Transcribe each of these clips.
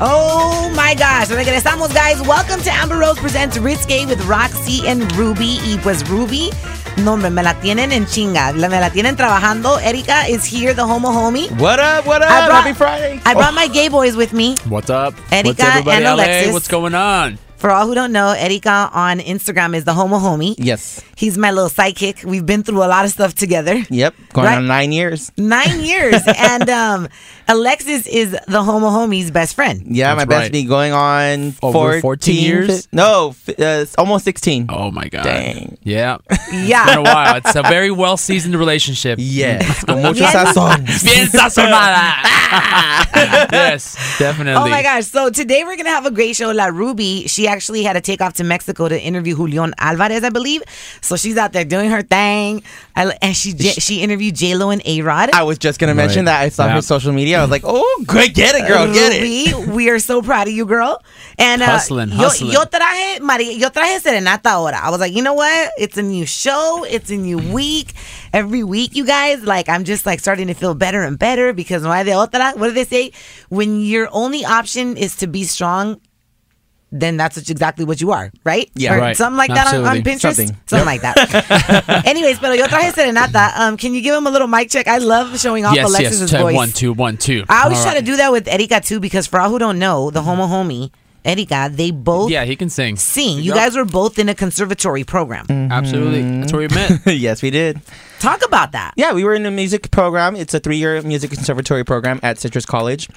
Oh my gosh, regresamos guys. Welcome to Amber Rose Presents Risque with Roxy and Ruby. Y pues Ruby, no me, me la tienen en chinga. La- Me la tienen trabajando. Erika is here, the homo homie. What up? What up? I brought- Happy Friday. I brought oh. my gay boys with me. What's up? Erika What's everybody and LA? Alexis. What's going on? For all who don't know, Erika on Instagram is the homo homie. Yes. He's my little sidekick. We've been through a lot of stuff together. Yep. Going Right. on nine years. Nine years. and um, Alexis is the homo homie's best friend. Yeah, That's my right. bestie going on Over 14 years? No, uh, almost 16. Oh my god. Dang. Yeah. Yeah. Been a while. It's a very well seasoned relationship. Yes. Con mucho sazón. Bien sazonada. yes, definitely. Oh my gosh. So today we're going to have a great show. La Ruby, she actually had to take off to Mexico to interview Julian Alvarez, I believe. So she's out there doing her thing. I, and she j- she interviewed J-Lo and A-Rod. I was just going to mention Right. that. I saw Yeah. her social media. I was like, oh, great. Get it, girl. Get it. Ruby, we are so proud of you, girl. And uh, Hustling, hustling. yo traje, Maria, yo traje serenata ahora. I was like, you know what? It's a new show. It's a new week. Every week, you guys, like, I'm just like starting to feel better and better because no hay de otra. What do they say? When your only option is to be strong, then that's what- exactly what you are, right? Yeah. Or Right. Something like that on, on Pinterest. Something. Something like that. Anyways, pero yo traje serenata. Um, can you give him a little mic check? I love showing off Yes, Alexis's yes. Check voice. one, two, one, two. I always All try right. to do that with Erika too because for all who don't know, the homo homie, Erika, they both Yeah, he can sing. sing. You Yep. guys were both in a conservatory program. Absolutely. That's where we met. yes, we did. Talk about that. Yeah, we were in a music program. It's a three-year music conservatory program at Citrus College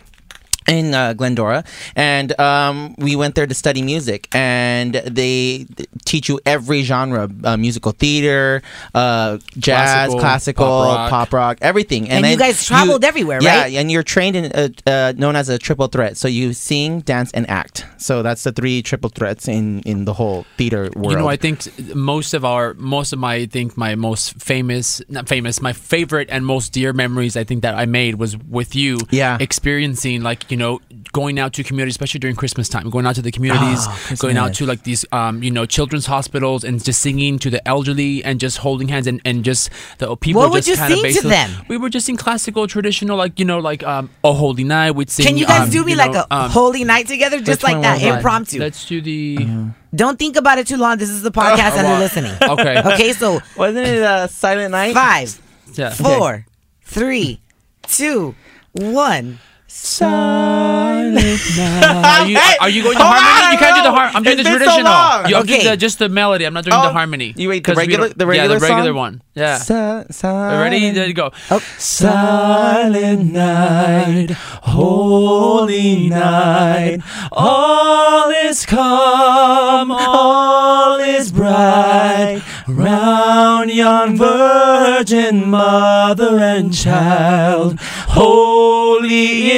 in uh, Glendora, and um, we went there to study music. And they teach you every genre: uh, musical theater, uh, jazz, Classical, classical, pop pop rock. rock, everything. And you then guys traveled everywhere, yeah, right? and you're trained in uh, uh, known as a triple threat. So you sing, dance, and act. So that's the three triple threats in in the whole theater world. You know, I think most of our, most of my, I think my most famous, not famous, my favorite and most dear memories I think that I made was with you. Yeah. Experiencing like, you know, going out to communities, especially during Christmas time, going out to the communities, Oh, going out to like these, um, you know, children's hospitals and just singing to the elderly and just holding hands and, and just the people What would you kind of sing to them? We were just in classical, traditional, like, you know, like, um, Oh Holy Night. We'd sing. Can you guys um, do me you like know, a um, holy night together, just like that, impromptu? Let's do the. Don't think about it too long. This is the podcast and they're listening. Okay. Okay, so wasn't it a Silent Night? five, Yeah. four, three, two, one. Silent night. Are you, are you going to harmony? you can't do the harmony. I'm doing It's the been so traditional. You- do Okay. the, just the melody. I'm not doing Oh, the harmony. you wait, the regular- the Yeah, regular the regular song? one. Yeah. Si- silent. Ready? There you go. Oh. Silent night, holy night, all is calm, all is bright, round yon virgin mother and child, holy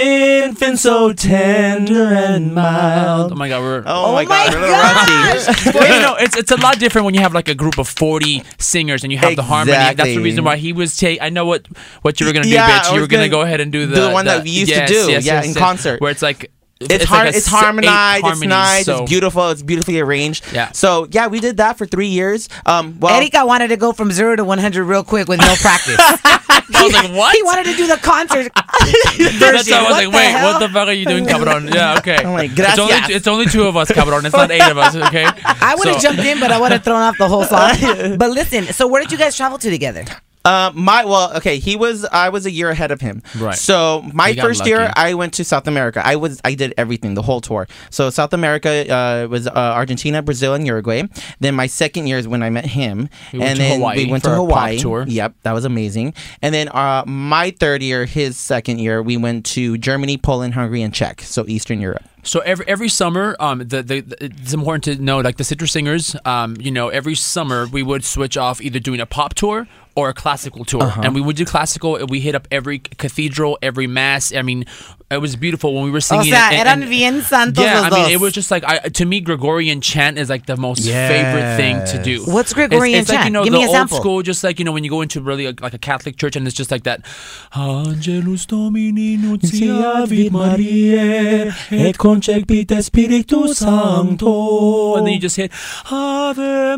infant, so tender and mild. Oh my God, we're Oh, Oh my god, my we're a little rusty. well, you know, it's it's a lot different when you have like a group of forty singers and you have the harmony. That's the reason why he was take. I know what what you were gonna do, Yeah, bitch. You were gonna, gonna go ahead and do the the one that we used to do, yes, yeah, yes, in yes, concert. where it's like It's, like har- a it's s- eight harmonized, it's nice, so- it's beautiful, it's beautifully arranged. Yeah. So yeah, we did that for three years. Um, well, Erika wanted to go from zero to 100 real quick with no practice. I was like, what? He wanted to do the concert That's version. why I was What like, wait, hell? what the fuck are you doing, cabron? Yeah, okay. I'm like, it's, only, it's only two of us, cabron. It's not eight of us, okay? I would have So- jumped in, but I would have thrown off the whole song. but listen, so where did you guys travel to together? Uh, my well, okay. He was. I was a year ahead of him. Right. So my first year. I went to South America. I was. I did everything, the whole tour. So South America uh, was uh, Argentina, Brazil, and Uruguay. Then my second year is when I met him, We went and to then Hawaii we went for to a pop Hawaii. tour. Yep, that was amazing. And then uh, my third year, his second year, we went to Germany, Poland, Hungary, and Czech. So Eastern Europe. So every every summer, um, the, the, the- it's important to know like the Citrus Singers, um, you know, every summer we would switch off either doing a pop tour or a classical tour, Uh-huh. and we would do classical. and We hit up every cathedral, every mass. I mean, it was beautiful when we were O singing. sea, and- eran bien santos yeah, los I mean, it was just like I, to me, Gregorian chant is like the most favorite thing to do. What's Gregorian it's, it's like, you chant? know, Give the me a old sample. school, just like you know when you go into really like, like a Catholic church, and it's just like that. Angelus Domini nuntiavit Mariae et concepit Spiritus Sancto, and then you just hit Ave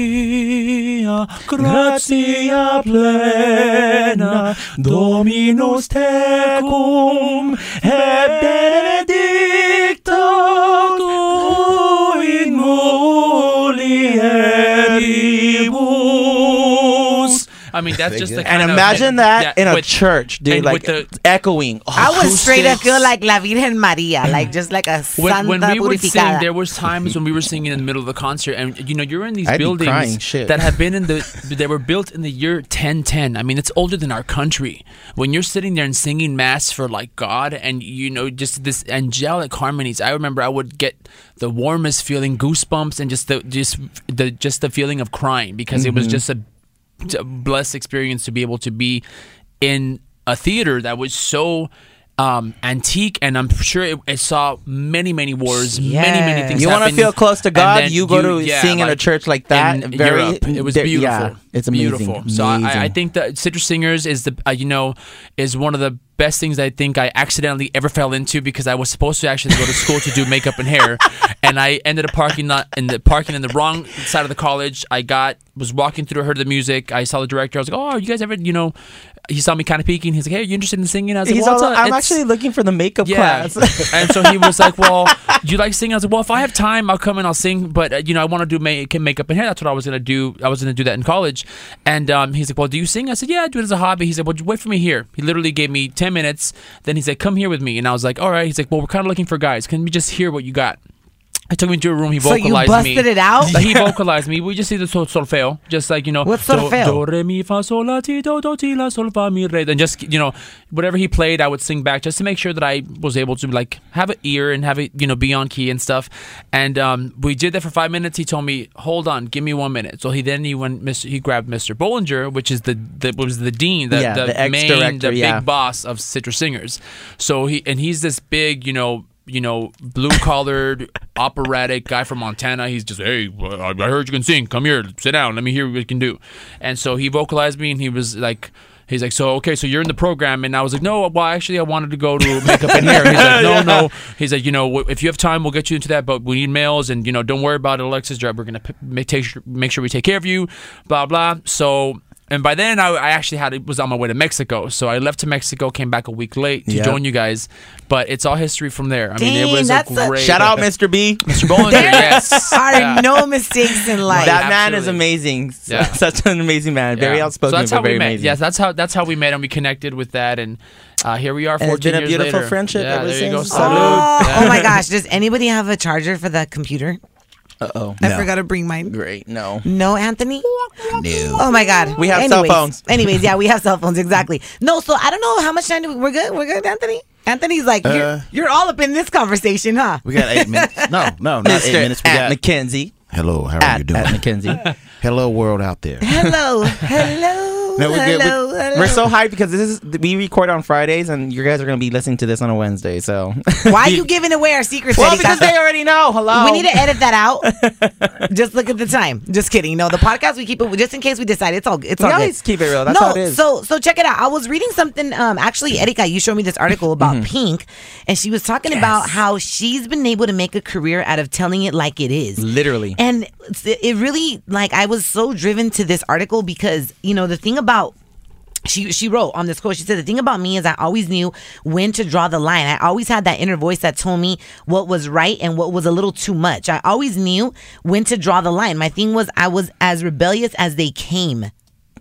Maria, gratia plena, Dominus tecum, et benedicta tu in mulieribus. I mean, that's just the And kind of- imagine that yeah, in a with- church, dude, and like with the- echoing. Oh, I was straight up feel like La Virgen Maria, like just like a when, santa when we would sing, purificada. there was times when we were singing in the middle of the concert, and you know you're in these I'd buildings crying, that have been in the they were built in the year 1010. I mean, it's older than our country. When you're sitting there and singing mass for like God, and you know just this angelic harmonies, I remember I would get the warmest feeling, goosebumps, and just the just the just the feeling of crying because it was Mm-hmm. just a a blessed experience to be able to be in a theater that was so um, antique, and I'm sure it, it saw many, many wars, many, many things. You want to feel close to God? You go to yeah, sing in a church like that. in very, Europe. It was beautiful. Yeah, it's amazing. Beautiful. So I, I think that Citrus Singers is the uh, you know is one of the best things I think I accidentally ever fell into because I was supposed to actually go to school to do makeup and hair, and I ended up parking not in the parking in the wrong side of the college. I got was walking through, heard the music. I saw the director. I was like, oh, you guys ever you know? He saw me kind of peeking. He's like, hey, are you interested in singing? I was like, He's well, all, it's a- I'm actually looking for the makeup yeah. class. and so he was like, "Well, do you like singing?" I was like, "Well, if I have time, I'll come and I'll sing." But uh, you know, I want to do make makeup and hair. That's what I was gonna do. I was gonna do that in college. And um, he's like, "Well, do you sing?" I said, "Yeah, I do it as a hobby." He said, "Well, wait for me here." He literally gave me ten minutes. Then he said, "Come here with me." And I was like, "All right." He's like, "Well, we're kind of looking for guys. Can we just hear what you got?" I took him to a room. He So you vocalized me. busted it out? He vocalized me. We just see the sol- solfeo, just like you know. What's do- solfeo? Do, re mi fa sol la ti do do ti la sol fa mi re. And just you know, whatever he played, I would sing back just to make sure that I was able to like have an ear and have it you know be on key and stuff. And um, we did that for five minutes. He told me, "Hold on, give me one minute." So he then he went. Mr. He grabbed Mr. Bollinger, which is the, the was the dean, the, Yeah, the, the main, the yeah. big boss of Citrus Singers. So he and he's this big, you know, you know, blue collared operatic guy from Montana. He's just, hey, I I heard you can sing. Come here, sit down. Let me hear what you can do. And so he vocalized me, and he was like. He's like, so okay, so you're in the program, and I was like, no, well, actually, I wanted to go to makeup and hair. He's like, no, no. He's like, you know, if you have time, we'll get you into that, but we need males, and you know, don't worry about it, Alexis. We're gonna p- make take sure, make sure we take care of you, blah blah. So and by then, I, I actually had it was on my way to Mexico. So I left to Mexico, came back a week late to Yep. join you guys. But it's all history from there. I mean, it was that's a a- great. Shout out, Mr. B. Mr. Bollinger. yes. are Yeah. no mistakes in life. that man is amazing. Yeah. Such an amazing man. Very outspoken, So that's but how very we met. amazing. Yes, that's how that's how we met, and we connected with that, and uh, here we are. And 14 it's been a beautiful later. friendship Yeah, ever there you go. since. Salud. Oh, Yeah. oh my gosh! Does anybody have a charger for the computer? Uh oh. I forgot to bring mine. Great. No. No, Anthony. No. Oh my God. We have cell Anyways- phones. Anyways, yeah, we have cell phones. Exactly. No, so I don't know how much time do we, we're good. We're good, Anthony. Anthony's like, you're, Uh, you're all up in this conversation, huh? We got eight minutes. No, no, not eight minutes. We at got. Mackenzie. Hello, how are At, you doing? at Mackenzie. Hello, world out there. Hello, hello, No, we're good. hello, We- hello. We're so hyped because this is we record on Fridays, and you guys are gonna be listening to this on a Wednesday. So Why are you giving away our secrets? Well, because they already know. Hello. We need to edit that out. just look at the time. Just kidding. No, the podcast we keep it just in case we decide. It's all. It's We all good. always keep it real. That's no, how it is. so so check it out. I was reading something. Um, actually, Erika, you showed me this article about Mm-hmm. Pink, and she was talking about how she's been able to make a career out of telling it like it is. Literally. And it really like I was so driven to this article because you know the thing about she she wrote on this quote she said the thing about me is i always knew when to draw the line. I always had that inner voice that told me what was right and what was a little too much. I always knew when to draw the line. My thing was i was as rebellious as they came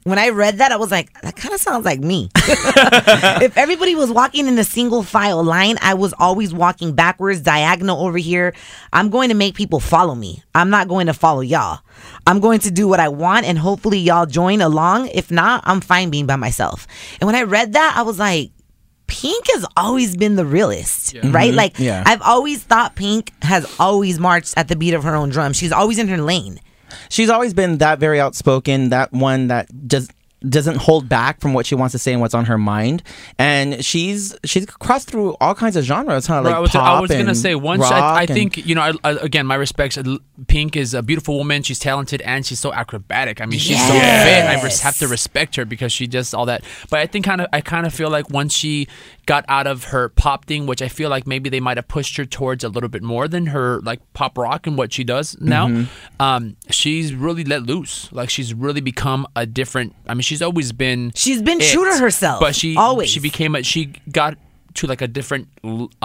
when I read that, I was like, that kind of sounds like me. if everybody was walking in a single file line, I was always walking backwards, diagonal over here. I'm going to make people follow me. I'm not going to follow y'all. I'm going to do what I want, and hopefully y'all join along. If not, I'm fine being by myself. And when I read that, I was like, Pink has always been the realist, right? Mm-hmm. Like, Yeah. I've always thought Pink has always marched at the beat of her own drum. She's always in her lane. She's always been that very outspoken, that one that just doesn't hold back from what she wants to say and what's on her mind. And she's she's crossed through all kinds of genres, huh? Like Bro, I was, I was gonna and say once I, I think you know I, I, again my respects. Pink is a beautiful woman. She's talented and she's so acrobatic. I mean, she's so fit. I res- have to respect her because she does all that. But I think kind of I kind of feel like once she got out of her pop thing, which I feel like maybe they might have pushed her towards a little bit more than her like pop rock and what she does now. Mm-hmm. Um, she's really let loose. Like she's really become a different. I mean, she's always been. She's been it, true to herself, but she always. she became a she got to like a different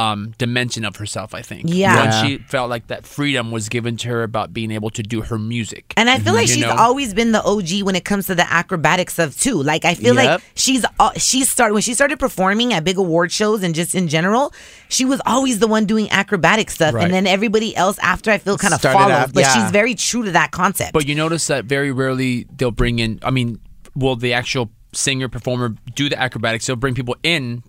um dimension of herself i think Yeah. when Yeah. she felt like that freedom was given to her about being able to do her music And I feel like You she's know? always been the OG when it comes to the acrobatic stuff too. Like I feel like Yep. she's uh, she started when she started performing at big award shows and just in general, she was always the one doing acrobatic stuff, Right. and then everybody else after I feel kind of Started followed. af- but yeah. she's very true to that concept. but you notice that very rarely they'll bring in i mean will the actual singer performer do the acrobatics? They'll bring people in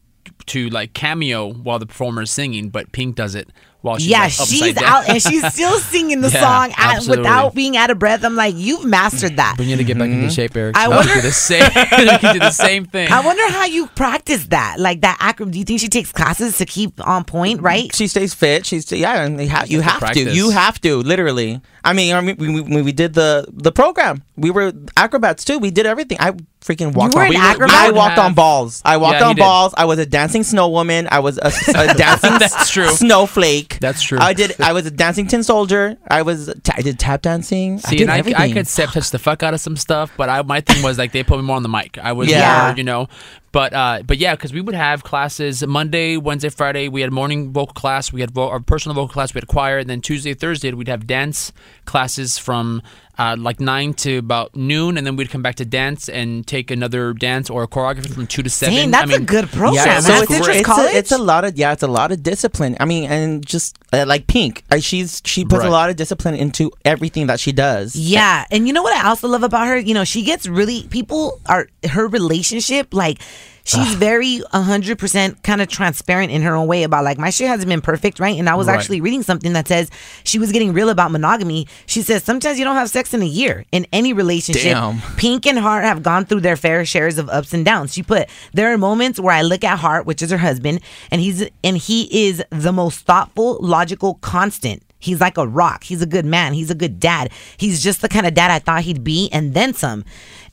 to like cameo while the performer is singing but pink does it while she's yeah, like, she's down. out and she's still singing the Yeah, song at, without being out of breath. I'm like, you've mastered that. we need to get back into mm-hmm. shape eric I so we wonder- do the same we can do the same thing I wonder how you practice that, like that acro. Do you think she takes classes to keep on point? Mm-hmm. Right? she stays fit. She's yeah, and ha- you have have to to. You have to literally. I mean, I mean, we, we, we did the the program, we were acrobats too. We did everything. I freaking walked you were on. an we acrobat? I walked have- on balls. I walked Yeah, he on did. balls. I was a dancing snow woman. I was a, a dancing That's true. snowflake. That's true. I did. I was a dancing tin soldier. I was. I did tap dancing. I See, did and I, everything. I could step touch the fuck out of some stuff, but I my thing was like they put me more on the mic. I was Yeah. more, you know, but uh, but yeah, because we would have classes Monday, Wednesday, Friday. We had morning vocal class, we had vo- our personal vocal class, we had choir, and then Tuesday, Thursday we'd have dance classes from uh, like nine to about noon, and then we'd come back to dance and take another dance or a choreography from two to seven. Dang, that's I mean, a good program. Yeah, so it's, Citrus it's, a, it's a lot of yeah, it's a lot of discipline. I mean, and just uh, like Pink, uh, she's she puts Right. a lot of discipline into everything that she does. Yeah, and you know what I also love about her? You know, she gets really people are her relationship like she's very 100% kind of transparent in her own way about like my shit hasn't been perfect, right? And I was Right. actually reading something that says she was getting real about monogamy. She says sometimes you don't have sex in a year in any relationship. Damn. Pink and Hart have gone through their fair shares of ups and downs. She put there are moments where I look at Hart, which is her husband, and he's and he is the most thoughtful, logical, constant. He's like a rock. He's a good man. He's a good dad. He's just the kind of dad I thought he'd be, and then some.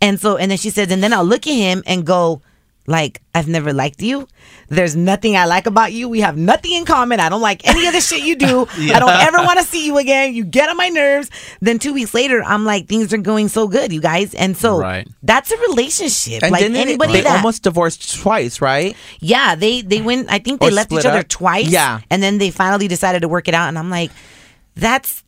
And so, and then she says, and then I'll look at him and go, like, I've never liked you. There's nothing I like about you. We have nothing in common. I don't like any of the shit you do. I don't ever want to see you again. You get on my nerves. Then two weeks later, I'm like, things are going so good, you guys. And so Right. that's a relationship. And like anybody they that, almost divorced twice, right? yeah, they they went. I think they Or left each other up. twice. Yeah. and then they finally decided to work it out. And I'm like, that's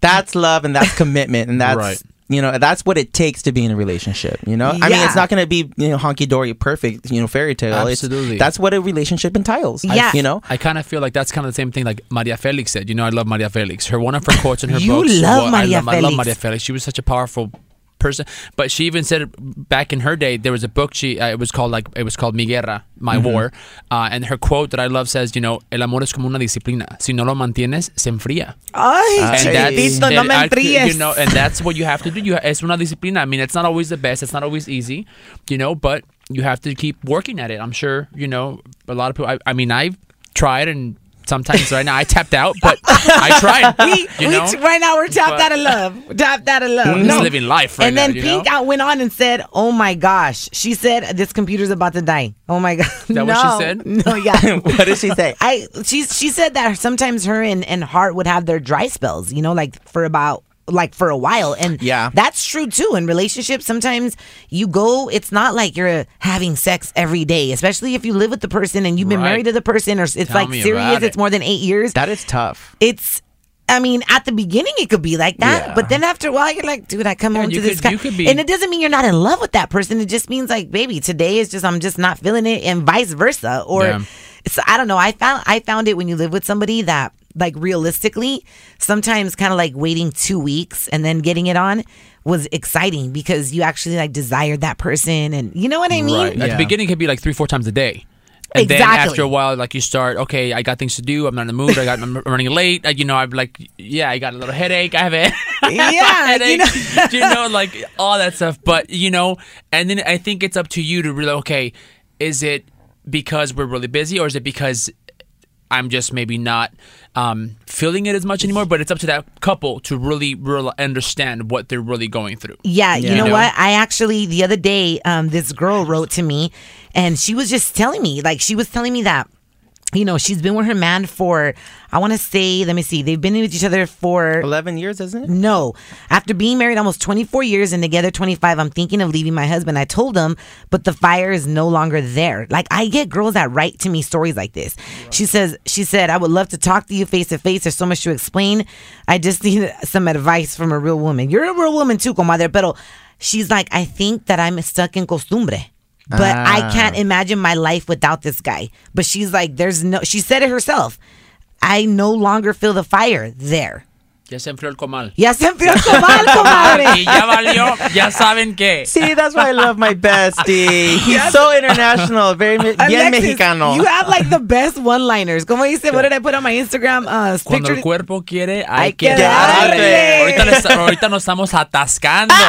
That's love and that's commitment and that's Right. You know that's what it takes to be in a relationship. You know, I mean, it's not going to be you know honky dory perfect, you know, fairy tale. It's- Absolutely. that's what a relationship entails. Yeah. you know. I kind of feel like that's kind of the same thing like Maria Felix said. You know, I love Maria Felix. Her one of her quotes in her You books. love I Maria love, I love Maria Felix. She was such a powerful person. But she even said back in her day there was a book she uh, it was called like it was called Mi Guerra, My Mm-hmm. War, uh, and her quote that I love says, you know, el amor es como una disciplina. Si no lo mantienes, se enfría. ay, And that's no me I- enfríes. you know, and that's what you have to do. You es una disciplina. I mean, it's not always the best. It's not always easy, you know, but you have to keep working at it. I'm sure, you know, a lot of people. I, I mean, I've tried, and sometimes right now I tapped out, but I tried. we, you we know, t- right now we're tapped But- out of love. We're tapped out of love. Just living life right and then now, Pink know? out went on and said, "Oh my gosh," she said, "This computer's about to die." Oh my god! that no, what she said? No, yeah. what did she say? I she she said that sometimes her and, and Hart would have their dry spells, you know, like for about like for a while. And Yeah. that's true too. In relationships, sometimes you go, it's not like you're having sex every day, especially if you live with the person and you've been Right. married to the person or it's Tell like serious, about it's more than eight years. That is tough. it's I mean, at the beginning it could be like that, Yeah. but then after a while you're like, dude, I come home you to this guy, be- and it doesn't mean you're not in love with that person. It just means like, baby, today is just I'm just not feeling it, and vice versa. Or Yeah. I don't know. I found I found it when you live with somebody that like realistically, sometimes kind of like waiting two weeks and then getting it on was exciting because you actually like desired that person, and you know what I mean. Right. At Yeah. the beginning, it could be like three, four times a day. And then Exactly. after a while, like you start, okay, I got things to do. I'm not in the mood. I got, I'm running late. Uh, you know, I'm like, yeah, I got a little headache. I have a Yeah, you headache. know. you know, like all that stuff. But you know, and then I think it's up to you to really, okay, is it because we're really busy, or is it because I'm just maybe not um, feeling it as much anymore? But it's up to that couple to really, really understand what they're really going through. Yeah, you You know know? what? I actually the other day, um, this girl wrote to me, and she was just telling me, like, she was telling me that, you know, she's been with her man for, I want to say, let me see, they've been with each other for. 11 years, isn't it? No. After being married almost 24 years and together 25, I'm thinking of leaving my husband. I told him, but the fire is no longer there. Like I get girls that write to me stories like this. She says, she said, I would love to talk to you face to face. There's so much to explain. I just need some advice from a real woman. You're a real woman too, comadre, pero she's like, I think that I'm stuck in costumbre. But I can't imagine my life without this guy. But she's like, there's no, she said it herself. I no longer feel the fire there. Ya se enfrió el comal. Ya se enfrió el comal, comadre. y ya valió, ya saben qué. See, that's why I love my bestie. He's so international, very me- bien Alexis, mexicano. You have like the best one-liners. Como dice, what did I put on my Instagram? Uh, Cuando picture. el cuerpo quiere, Hay hay que que darle. darle. Ahorita, les- ahorita nos estamos atascando.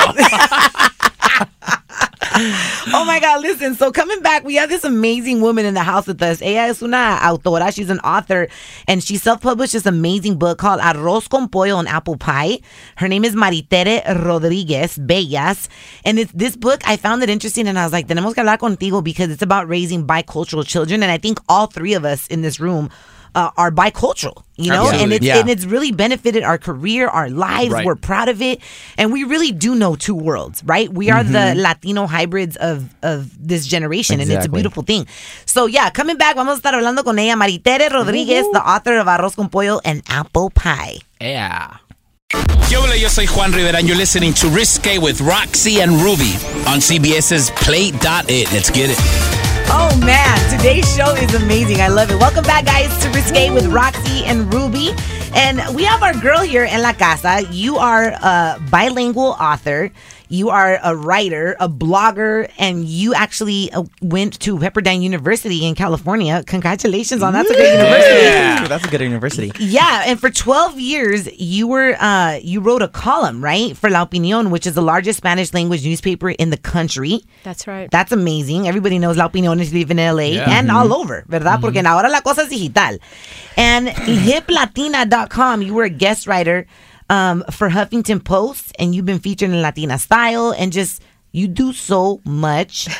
oh my God, listen. So coming back, we have this amazing woman in the house with us. Ella es una autora. She's an author, and she self-published this amazing book called Arroz con Pollo and Apple Pie. Her name is Maritere Rodriguez Bellas, and it's this book. I found it interesting, and I was like, tenemos que hablar contigo because it's about raising bicultural children, and I think all three of us in this room. Uh, are bicultural, you know, and it's Yeah. and it's really benefited our career, our lives. Right. We're proud of it, and we really do know two worlds, right? We are the Mm-hmm. Latino hybrids of of this generation, and it's a beautiful thing. So yeah, coming back, vamos a estar hablando con ella, Maritere Rodríguez, the author of Arroz con Pollo and Apple Pie. Yeah. Yo, hola, yo soy Juan Rivera, and you're listening to Risque with Roxy and Ruby on CBS's Play.it. Let's get it. Oh man, today's show is amazing. I love it. Welcome back, guys, to Risque with Roxy and Ruby. And we have our girl here in La Casa. You are a bilingual author. You are a writer, a blogger, and you actually uh, went to Pepperdine University in California. Congratulations on that's a great university. Ooh, that's a good university. Yeah, and for 12 years you were uh you wrote a column, right? For La Opinión, which is the largest Spanish language newspaper in the country. That's right. That's amazing. Everybody knows La Opinión is live in LA Yeah. and all over, ¿verdad? Porque ahora la cosa es digital. And hiplatina.com, you were a guest writer um, for Huffington Post and you've been featured in Latina Style and just you do so much.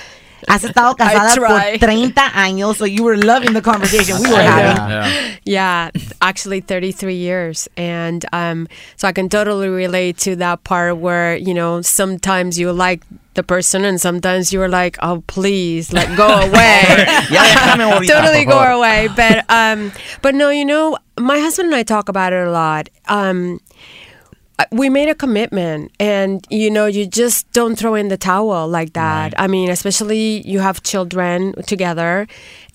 Has estado casada try. por 30 años, so you were loving the conversation we were I having. Yeah. Yeah, actually 33 years. And um, so I can totally relate to that part where, you know, sometimes you like the person and sometimes you're like, oh, please, like go away. Totally go away. But, um, but no, you know, my husband and I talk about it a lot. Um, we made a commitment and you know you just don't throw in the towel like that i mean especially you have children together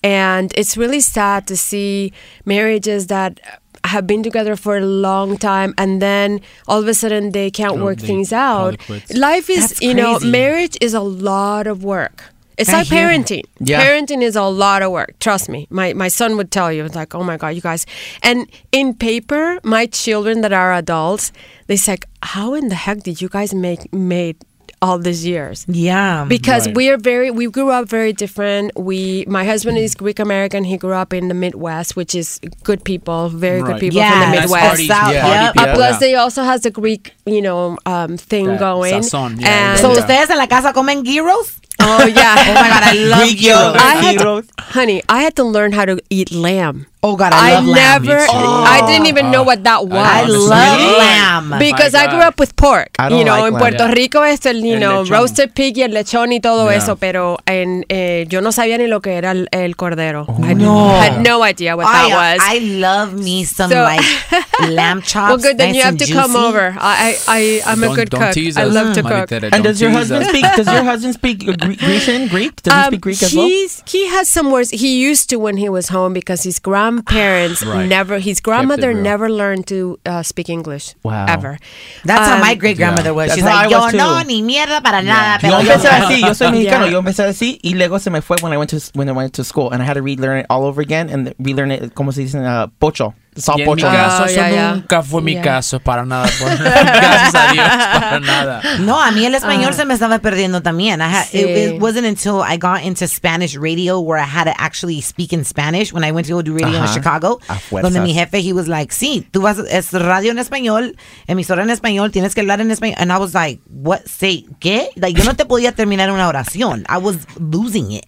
and it's really sad to see marriages that have been together for a long time and then all of a sudden they can't Oh, work they things out. life is That's you know marriage is a lot of work. It's I like hear that. parenting. Yeah. parenting is a lot of work. Trust me. My my son would tell you it's like oh my god you guys. And in paper my children that are adults they say how in the heck did you guys make made all these years Yeah. because Right. we are very we grew up very different we my husband is greek american he grew up in the midwest which is good people very good people yeah, from the Nice midwest party- South, Yeah. yep. uh, plus Yeah. they also has the greek you know um, thing That going sazon, yeah, and So Yeah. ustedes en la casa comen gyros? oh yeah Oh my god, I love Greek gyros. yogurt, I had gyros. honey, I had to learn how to eat lamb. Oh God, I, I love lamb. never, I didn't even know what that was. I love Really? lamb. Because I grew up with pork. I don't You know, like en lamb. Puerto Yeah. Rico es el, you El know, lechón. roasted pig y el lechón y todo Yeah. eso, pero en, eh, yo no sabía ni lo que era el, el cordero. I no. had no idea what I, that was. I love me some So- like lamb chops. well, good. Then nice you have and to come juicy. over. I, I, I I'm a Don't- good don't cook. tease I us, love to cook. Maritere, And don't does your tease husband us. speak? Does your husband speak uh, Gre- Grecian Greek? Does he Um, speak Greek as well? he's, He has some words. He used to when he was home because his grandparents Right. never, his grandmother never learned to uh, speak English. Wow. Ever. That's how Um, my great grandmother was. That's She's how I like, yo too. no, ni mierda para nada. Yo Pero yo, empecé así, yo soy mexicano, Yeah. yo empecé así y luego se me fue when I went to when I went to school and I had to relearn it all over again and relearn it como se dice uh, pocho, salt Y en mi pocho. caso, Oh, eso ya, ya. nunca fue mi Ya. caso, para nada. por- Gracias a Dios, para nada. No, a mí el español se me estaba perdiendo también. I had, it, Sí. it wasn't until I got into Spanish radio where I had to actually speak in Spanish when I went to go do radio in. Chicago. Donde mi jefe, he was like, sí, tú vas, es radio en español, emisora en español, tienes que hablar en español. And I was like, what, say, ¿qué? Like, yo no te podía terminar una oración. I was losing it.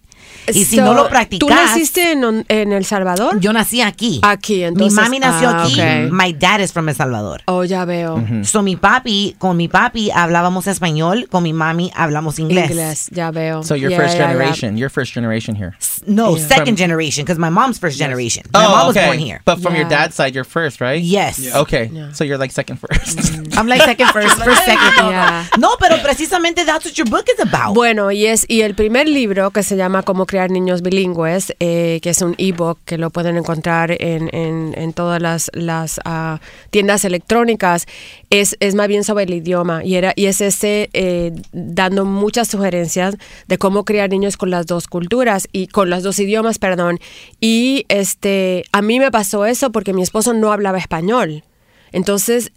Y si no lo ¿Tú practicas... naciste en, en El Salvador? Yo nací aquí. Aquí, entonces, Mi mami nació ah, aquí. My dad is from El Salvador. Oh, ya veo. So mi papi, con mi papi hablábamos español, con mi mami hablamos inglés. Inglés, ya veo. So you're Yeah, first yeah, yeah. generation. You're first generation here. No, Yeah. second From- generation, because my mom's first generation. My oh, mom was born here. But from your dad's side, you're first, right? Yes. Okay. So you're like second first. I'm like second first, first second. Yeah. No, pero precisamente that's what your book is about. Bueno, y es y el primer libro que se llama Cómo criar niños bilingües, eh, que es un ebook que lo pueden encontrar en, en, en todas las, las ah, tiendas electrónicas, es, es más bien sobre el idioma y era y es ese eh, dando muchas sugerencias de cómo criar niños con las dos culturas y con los dos idiomas, perdón. Y este a mí me pasó eso porque mi esposo no hablaba español. Entonces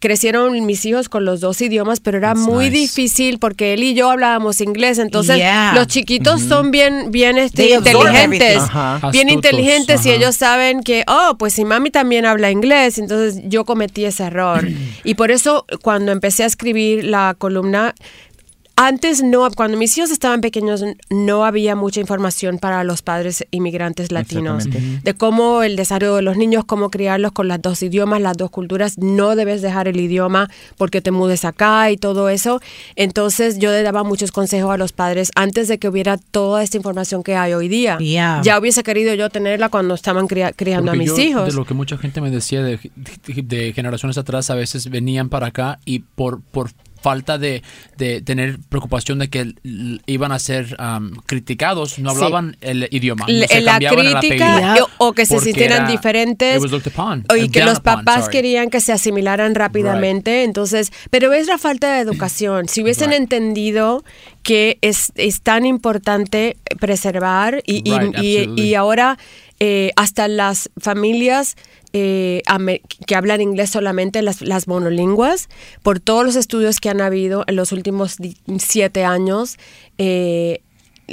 crecieron mis hijos con los dos idiomas, pero era muy nice. difícil porque él y yo hablábamos inglés. Entonces, Yeah. los chiquitos son bien, bien este, inteligentes, bien Astutos, inteligentes y ajá. ellos saben que, oh, pues si mami también habla inglés, entonces yo cometí ese error. y por eso cuando empecé a escribir la columna, antes no, cuando mis hijos estaban pequeños, no había mucha información para los padres inmigrantes latinos de cómo el desarrollo de los niños, cómo criarlos con las dos idiomas, las dos culturas. No debes dejar el idioma porque te mudes acá y todo eso. Entonces yo le daba muchos consejos a los padres antes de que hubiera toda esta información que hay hoy día. Yeah. Ya hubiese querido yo tenerla cuando estaban cria- criando Porque a mis yo, hijos. De lo que mucha gente me decía de, de- de generaciones atrás, a veces venían para acá y por, por falta de, de tener preocupación de que iban a ser am, criticados, no Sí. hablaban el idioma. L- se la el crítica o, que se sintieran era- diferentes upon, y que los upon, papás sorry. querían que se asimilaran rápidamente entonces pero es la falta de educación si hubiesen Right. entendido que es, es tan importante preservar y, y- Right, y- ahora eh, hasta las familias eh, que hablan inglés solamente, las, las monolingües, por todos los estudios que han habido en los últimos siete años, eh,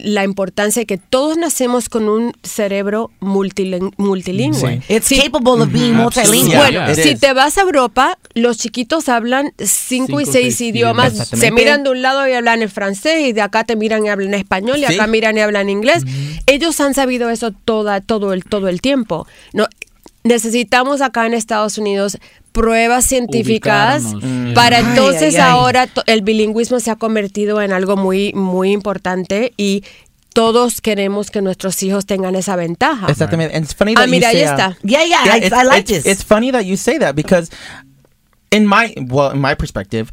la importancia de que todos nacemos con un cerebro multilin- multilingüe. It's capable of being multilingual. Yeah, Bueno, si is. te vas a Europa, los chiquitos hablan cinco, y seis seis idiomas. Se miran de un lado y hablan en francés, y de acá te miran y hablan español, y Sí. acá miran y hablan inglés. Ellos han sabido eso toda, todo, el, todo el tiempo. No, necesitamos acá en Estados Unidos pruebas científicas Ubicarnos. para Ay, entonces ay, ay. ahora to- el bilingüismo se ha convertido en algo muy, muy importante y todos queremos que nuestros hijos tengan esa ventaja. Exactamente. And it's funny Ah, that you mira, ahí say, uh, está. Yeah, yeah, it's, I like it's- this. It's funny that you say that because in my well, in my perspective,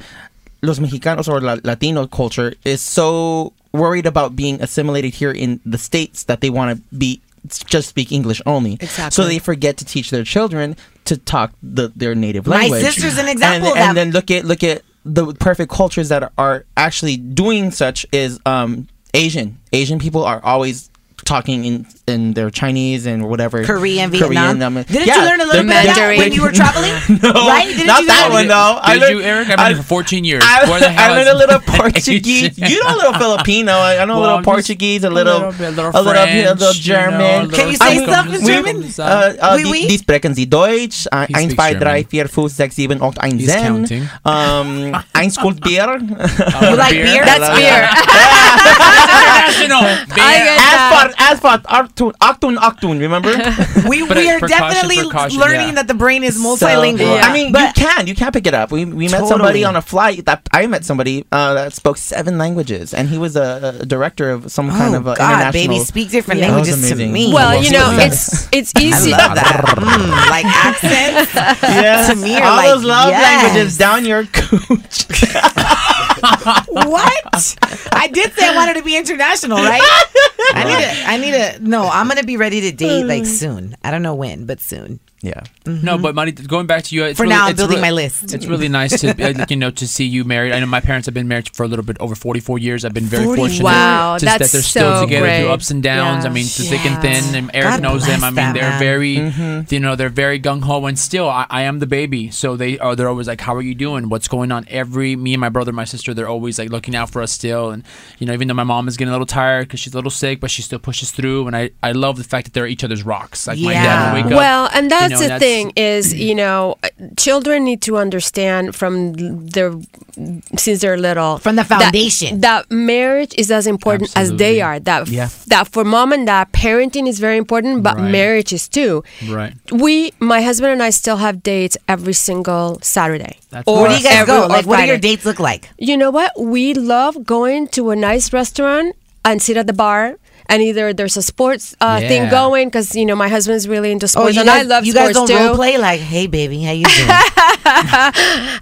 los mexicanos or la- Latino culture is so worried about being assimilated here in the states that they want to be just speak English only. Exactly. So they forget to teach their children to talk the, their native My language. My sister's an example and, of that. and then look at look at the perfect cultures that are actually doing such is um, Asian. Asian people are always talking in in their Chinese and whatever Korean, Vietnam. um, Didn't yeah, you learn a little they're bit of that Mandarin. when you were traveling? no, right? Didn't not you that one though. I Did learned, you, Eric? I've been here for 14 years. I, Where the hell I learned a little Portuguese. you know a little Filipino. I, I know a little Portuguese, a a little, little bit, a little a little, a French, little you know, German. a little Can you say Welcome stuff to in the German? Uh, uh, Oui, oui. die sprechen Sie Deutsch. Uh, He 1, speaks 2, 3, German. 4, 5, 6, 7, 8, 9, He's 10. counting. Um, eins Gold Bier. You like beer? That's beer. International. I get And that. for, as asphalt, Achtung, Achtung, Achtung. Remember? We, But we are precaution, definitely precaution, learning yeah. that the brain is So, multilingual. I mean, you can, you can pick it up. We we met somebody on a flight that I met somebody uh, that spoke seven languages, and he was a, a director of some kind oh of uh, God, international. baby, speak different Yeah. Languages to me. Well, Well, you know, see, it's it's I easy. love that. Mm, like accents. Yes, To me, are all like, those love yes. languages down your cooch. what? I did say I wanted to be international, right? I need to. I need to. No, I'm gonna be ready to date like uh. soon. I don't know when, but soon. Yeah. No, but Mari, going back to you, it's For really, now, I'm it's building really- my list. It's really nice to uh, you know to see you married. I know my parents have been married for a little bit over 44 years. I've been very 40 fortunate Wow, to, that they're still so together great. through ups and downs. I mean, through thick and thin. And Eric God knows them. I mean, that they're man. very you know they're very gung ho. And still, I, I am the baby, so they are. They're always like, "How are you doing? What's going on?" Every me and my brother, my sister, they're always like looking out for us still. And you know, even though my mom is getting a little tired because she's a little sick, but she still pushes through. And I I love the fact that they're each other's rocks. Like my dad Yeah. will wake up. Well, and that's know, the that's- thing is, you know, children need to understand from their since they're little From the foundation. that, marriage is as important as they are. That Yeah. that for mom and dad, parenting is very important, but Right. marriage is too. Right. We, my husband and I, still have dates every single Saturday. That's Where do you guys go? Like, what do your dates look like? You know what? We love going to a nice restaurant and sit at the bar. And either there's a sports uh, thing going because you know my husband's really into Oh, sports you and guys, I love sports. you sports guys don't too. role play like, hey baby, how you doing?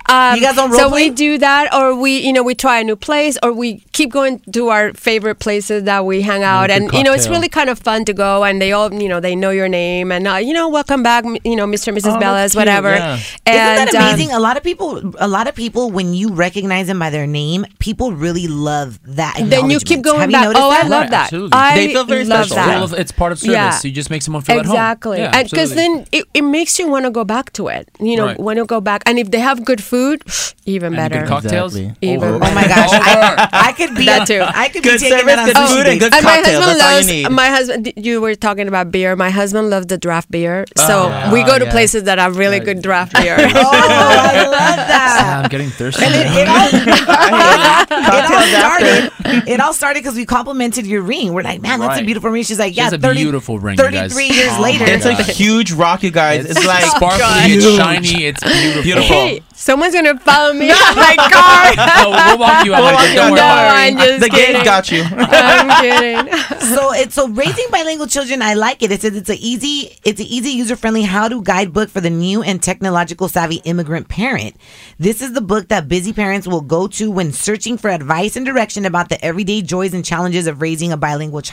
Um, You guys don't role so play? we do that, or we, you know, we try a new place, or we keep going to our favorite places that we hang out, good and you know, it's really kind of fun to go, and they all, you know, they know your name, and uh, you know, welcome back, you know, Mr. and Mrs. Oh, Bellas, whatever. yeah. And Isn't that um, amazing? a lot of people, a lot of people, when you recognize them by their name, people really love that. then you keep going Have back. noticed Oh, I that? love Right, that. Absolutely. I They feel very love special. that. It's part of service. Yeah. You just make someone feel at home. Exactly, Yeah, because then it, it makes you want to go back to it. You know, Right. want to go back, and if they have good food, even And better. good cocktails. Exactly. Even Over. Oh my gosh, I, I could be That too. I could be Good taking service, that on good sushi food, and good and my husband That's all you loves need. my husband. You were talking about beer. My husband loves the draft beer, ah, so yeah. we go to yeah. places that have really good draft beer. Oh, I love that. I'm getting thirsty. It all, it all started. It all started because we complimented your ring. We're like, man, that's a beautiful ring. She's like, She yeah, has a 30 beautiful ring, you guys. 33 years Oh later. It's like a huge rock, you guys. It's, like sparkly, it's shiny, it's beautiful. Beautiful. hey, someone's gonna follow me on my car. No, we'll walk you out. We'll like walk you Don't out. worry No. I'm just the kidding. gays got you. I'm kidding. so it's so raising bilingual children. I like it. It says it's a easy, it's an easy, user friendly how to guidebook for the new and technological savvy immigrant parent. This is the book that busy parents will go to when searching for advice and direction about the everyday joys and challenges of raising a bilingual child.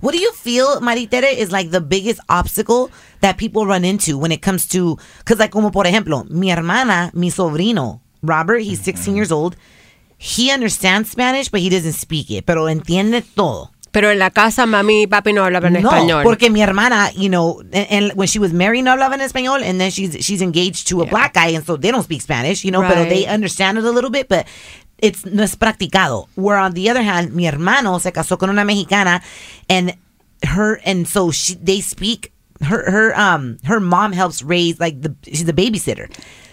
What do you feel, Maritere, is like the biggest obstacle that people run into when it comes to? Because like como por ejemplo, mi hermana, mi sobrino, Robert, he's 16 years old. He understands Spanish, but he doesn't speak it. Pero entiende todo. Pero en la casa, mami y papi no hablaban No, español. porque mi hermana, you know, and, and when she was married, no hablaba en español, and then she's she's engaged to a black guy, and so they don't speak Spanish, you know, but they understand it a little bit, but it's no es practicado. Where on the other hand, mi hermano se casó con una mexicana, and her and so she they speak. Her her um her mom helps raise like the she's a babysitter.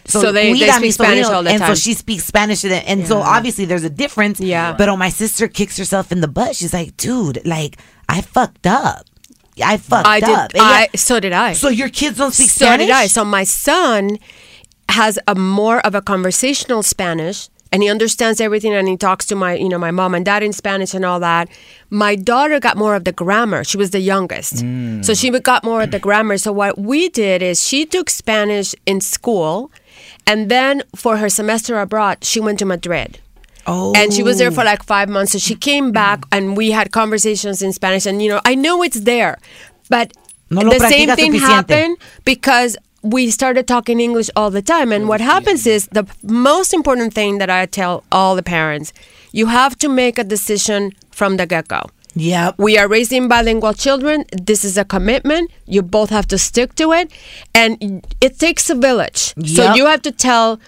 So they- they a speak Spanish all the and time. And so she speaks Spanish to them, and so obviously there's a difference. Yeah. But oh, my sister kicks herself in the butt. She's like, dude, like I fucked up. I fucked I did. up. I yeah- so did I. so your kids don't speak so Spanish? did I. So my son has a more of a conversational Spanish and he understands everything and he talks to my you know my mom and dad in Spanish and all that. My daughter got more of the grammar. She was the youngest. Mm. So she got more of the grammar. So what we did is she took Spanish in school and then for her semester abroad she went to Madrid. Oh. And she was there for oh. like five months. So she came mm. back and we had conversations in Spanish. And, you know, I know it's there, but No the same thing suficiente. happened because we started talking English all the time. And what happens is the most important thing that I tell all the parents you have to make a decision from the get go. Yeah. We are raising bilingual children. This is a commitment. You both have to stick to it. And it takes a village. So you have to tell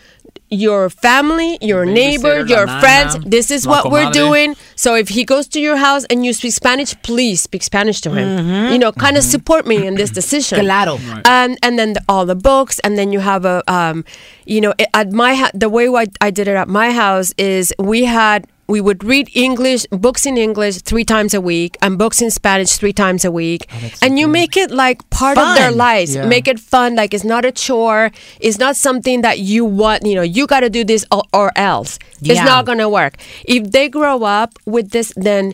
your family, your neighbor, your la friends, this is la what we're doing. So if he goes to your house and you speak Spanish, please speak Spanish to him. You know, kind of support me in this decision. Claro. And um, and then the, all the books, and then you have a, um, you know, it- at my ha- the way I, I did it at my house is we had we would read English books in English three times a week and books in Spanish three times a week, and you make it like part of their lives. Yeah. Make it fun. Like it's not a chore. It's not something that you want. You know, you got to do this or, or else. It's not gonna work. If they grow up with this, then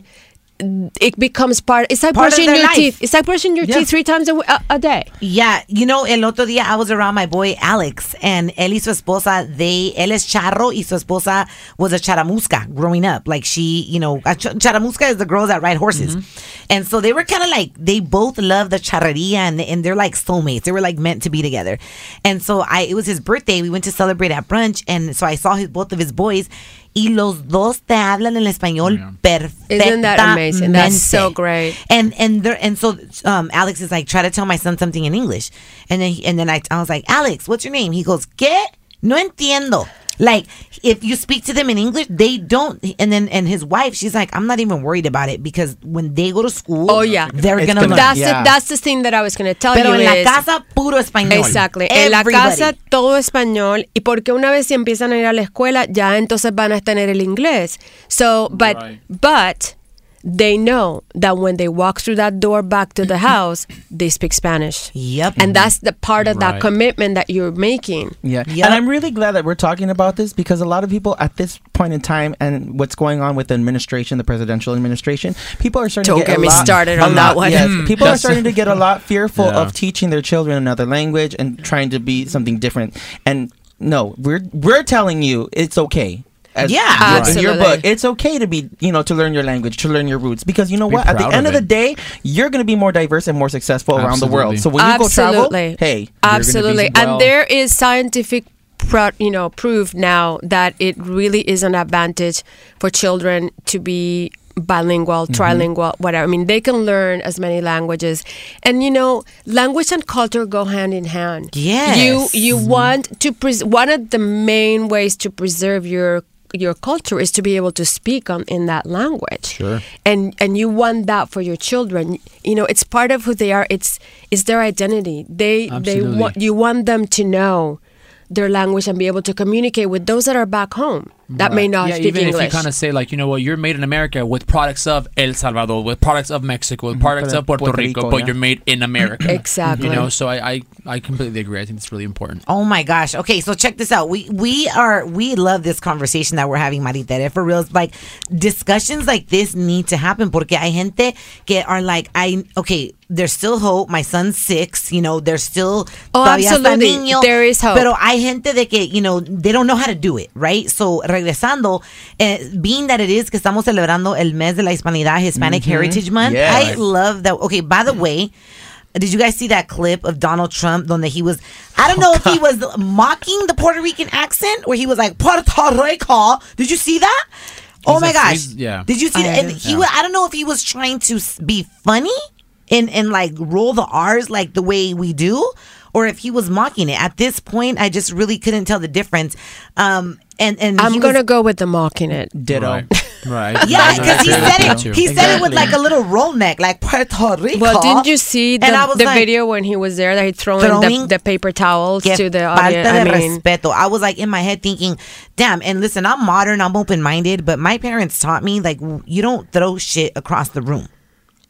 it becomes part. It's like Part brushing your life. teeth. It's like brushing your teeth three times a day. Yeah, you know, el otro día I was around my boy Alex, and él y su esposa, they, él es charro y su esposa was a charamusca growing up. Like she, you know, a ch- charamusca is the girls that ride horses. Mm-hmm. And so they were kind of like, they both love the charreria and, and they're like soulmates. They were like meant to be together. And so I, it was his birthday. We went to celebrate at brunch. And so I saw his, both of his boys. Y los dos te hablan el español perfectamente. Isn't that amazing? That's so great. And and there and so um, Alex is like, try to tell my son something in English, and then he, and then I, I was like, Alex, what's your name? He goes, ¿Qué? No entiendo. Like if you speak to them in English, they don't. And then and his wife, she's like, I'm not even worried about it because when they go to school, Oh, yeah. they're gonna, gonna- learn. That's Yeah. the, that's the thing that I was going to tell Pero you en la is- casa puro español. Exactly. En la casa todo español y porque una vez si empiezan a ir a la escuela ya entonces van a tener el inglés. So, but Right. but they know that when they walk through that door back to the house, they speak Spanish. Yep. And that's the part of that commitment that you're making. Yeah. Yep. And I'm really glad that we're talking about this because a lot of people at this point in time and what's going on with the administration, the presidential administration, people are starting Don't to get, get a me lot- started a on that one. yes, Mm. people are starting to get a lot fearful Yeah. of teaching their children another language and trying to be something different. And no, we're we're telling you it's okay. As Yeah. in your Absolutely. book, it's okay to be, you know, to learn your language, to learn your roots, because you know Be what? At the end of of the day, you're going to be more diverse and more successful around the world. So when you go travel, Absolutely. hey, Absolutely. well- And there is scientific pro, you know proof now that it really is an advantage for children to be bilingual, Mm-hmm. trilingual, whatever. I mean, they can learn as many languages. And you know, language and culture go hand in hand. Yes. You you want to pres- one of the main ways to preserve your your culture is to be able to speak on in that language. Sure. And and you want that for your children. You know, it's part of who they are. It's it's their identity. They they want you want them to know their language and be able to communicate with those that are back home that may not yeah, speak even English. if you kind of say like, you know what, you're made in America with products of El Salvador, with products of Mexico, with mm-hmm. products Puerto- of Puerto, Puerto Rico, Rico, but yeah. you're made in America. Exactly. You know, so I, I I completely agree. I think it's really important. Oh my gosh. Okay, so check this out. We we are we love this conversation that we're having, Maritere. Eh, for real, like discussions like this need to happen porque hay gente que are like, I okay, there's still hope. My son's six, you know, there's still Oh, absolutely. niño, There is hope. Pero hay gente de que, you know, they don't know how to do it, right? So regresando, eh, being that it is que estamos celebrando el mes de la hispanidad, Hispanic Heritage Month. Yes. I love that. Okay, by the way. Did you guys see that clip of Donald Trump donde he was I don't know if he was mocking the Puerto Rican accent or he was like Puerto Rico. Did you see that? oh my a- gosh. yeah. Did you see I that? And didn't. he was, I don't know if he was trying to be funny and and like roll the R's like the way we do or if he was mocking it. At this point I just really couldn't tell the difference. Um and and I'm he gonna was, go with the mocking it. ditto. Right. right. yeah, because he said it. you. He said it with like a little roll neck, like Puerto Rico. Well, didn't you see the, And I was the like, video when he was there that he throwing, Throwing- the, the paper towels to the audience? I mean, respeto. I was like in my head thinking, damn. And listen, I'm modern, I'm open minded, but my parents taught me like you don't throw shit across the room.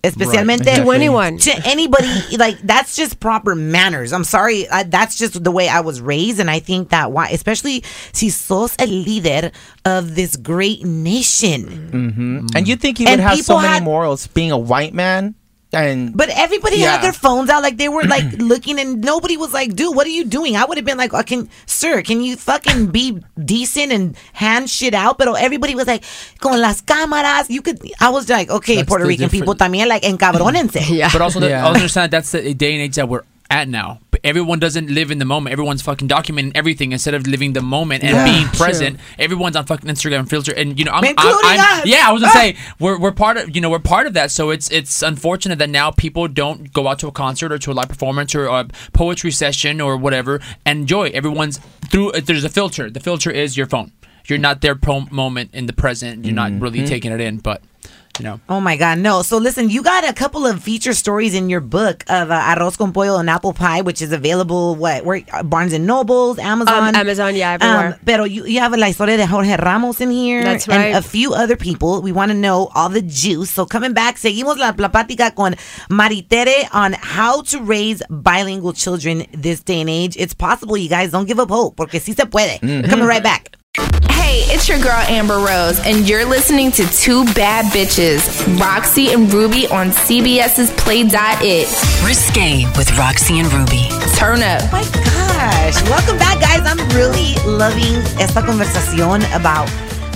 Especialmente To anyone. to anybody like that's just proper manners. I'm sorry, I, that's just the way I was raised, and I think that why, especially si sos el líder of this great nation. Mm-hmm. And you think he would And have so many had- morals being a white man? And But everybody Yeah. had their phones out, like they were like looking, and nobody was like, "Dude, what are you doing?" I would have been like, oh, "Can, sir, can you fucking be decent and hand shit out?" But everybody was like, "Con las cámaras." You could. I was like, "Okay, That's Puerto the Rican people different- también like encabronense." yeah. But also, the, Yeah. also understand that's the day and age that we're at now. But everyone doesn't live in the moment. Everyone's fucking documenting everything instead of living the moment and Yeah, being present. Everyone's on fucking Instagram filter, and you know, I'm, I'm, Including I'm- us. yeah, I was gonna Ah. say we're, we're part of you know we're part of that. So it's it's unfortunate that now people don't go out to a concert or to a live performance or a poetry session or whatever and enjoy. Everyone's through. There's a filter. The filter is your phone. You're not there pro moment in the present. You're not really taking it in, but. You know. Oh my God, no. So listen, you got a couple of feature stories in your book of uh, arroz con pollo and apple pie, which is available what where uh, Barnes and Nobles, Amazon, Um, Amazon, yeah, everywhere. Um, pero you, you have la historia de Jorge Ramos in here, That's and right. a few other people. We want to know all the juice. So coming back, seguimos la, la plática con Maritere on how to raise bilingual children this day and age. It's possible, you guys. Don't give up hope, porque sí se puede. Coming right back. Hey, it's your girl Amber Rose, and you're listening to Two Bad Bitches, Raq-C and Rubi on CBS's Play.it. Risque with Raq-C and Rubi. Turn up. my gosh. Welcome back, guys. I'm really loving esta conversación about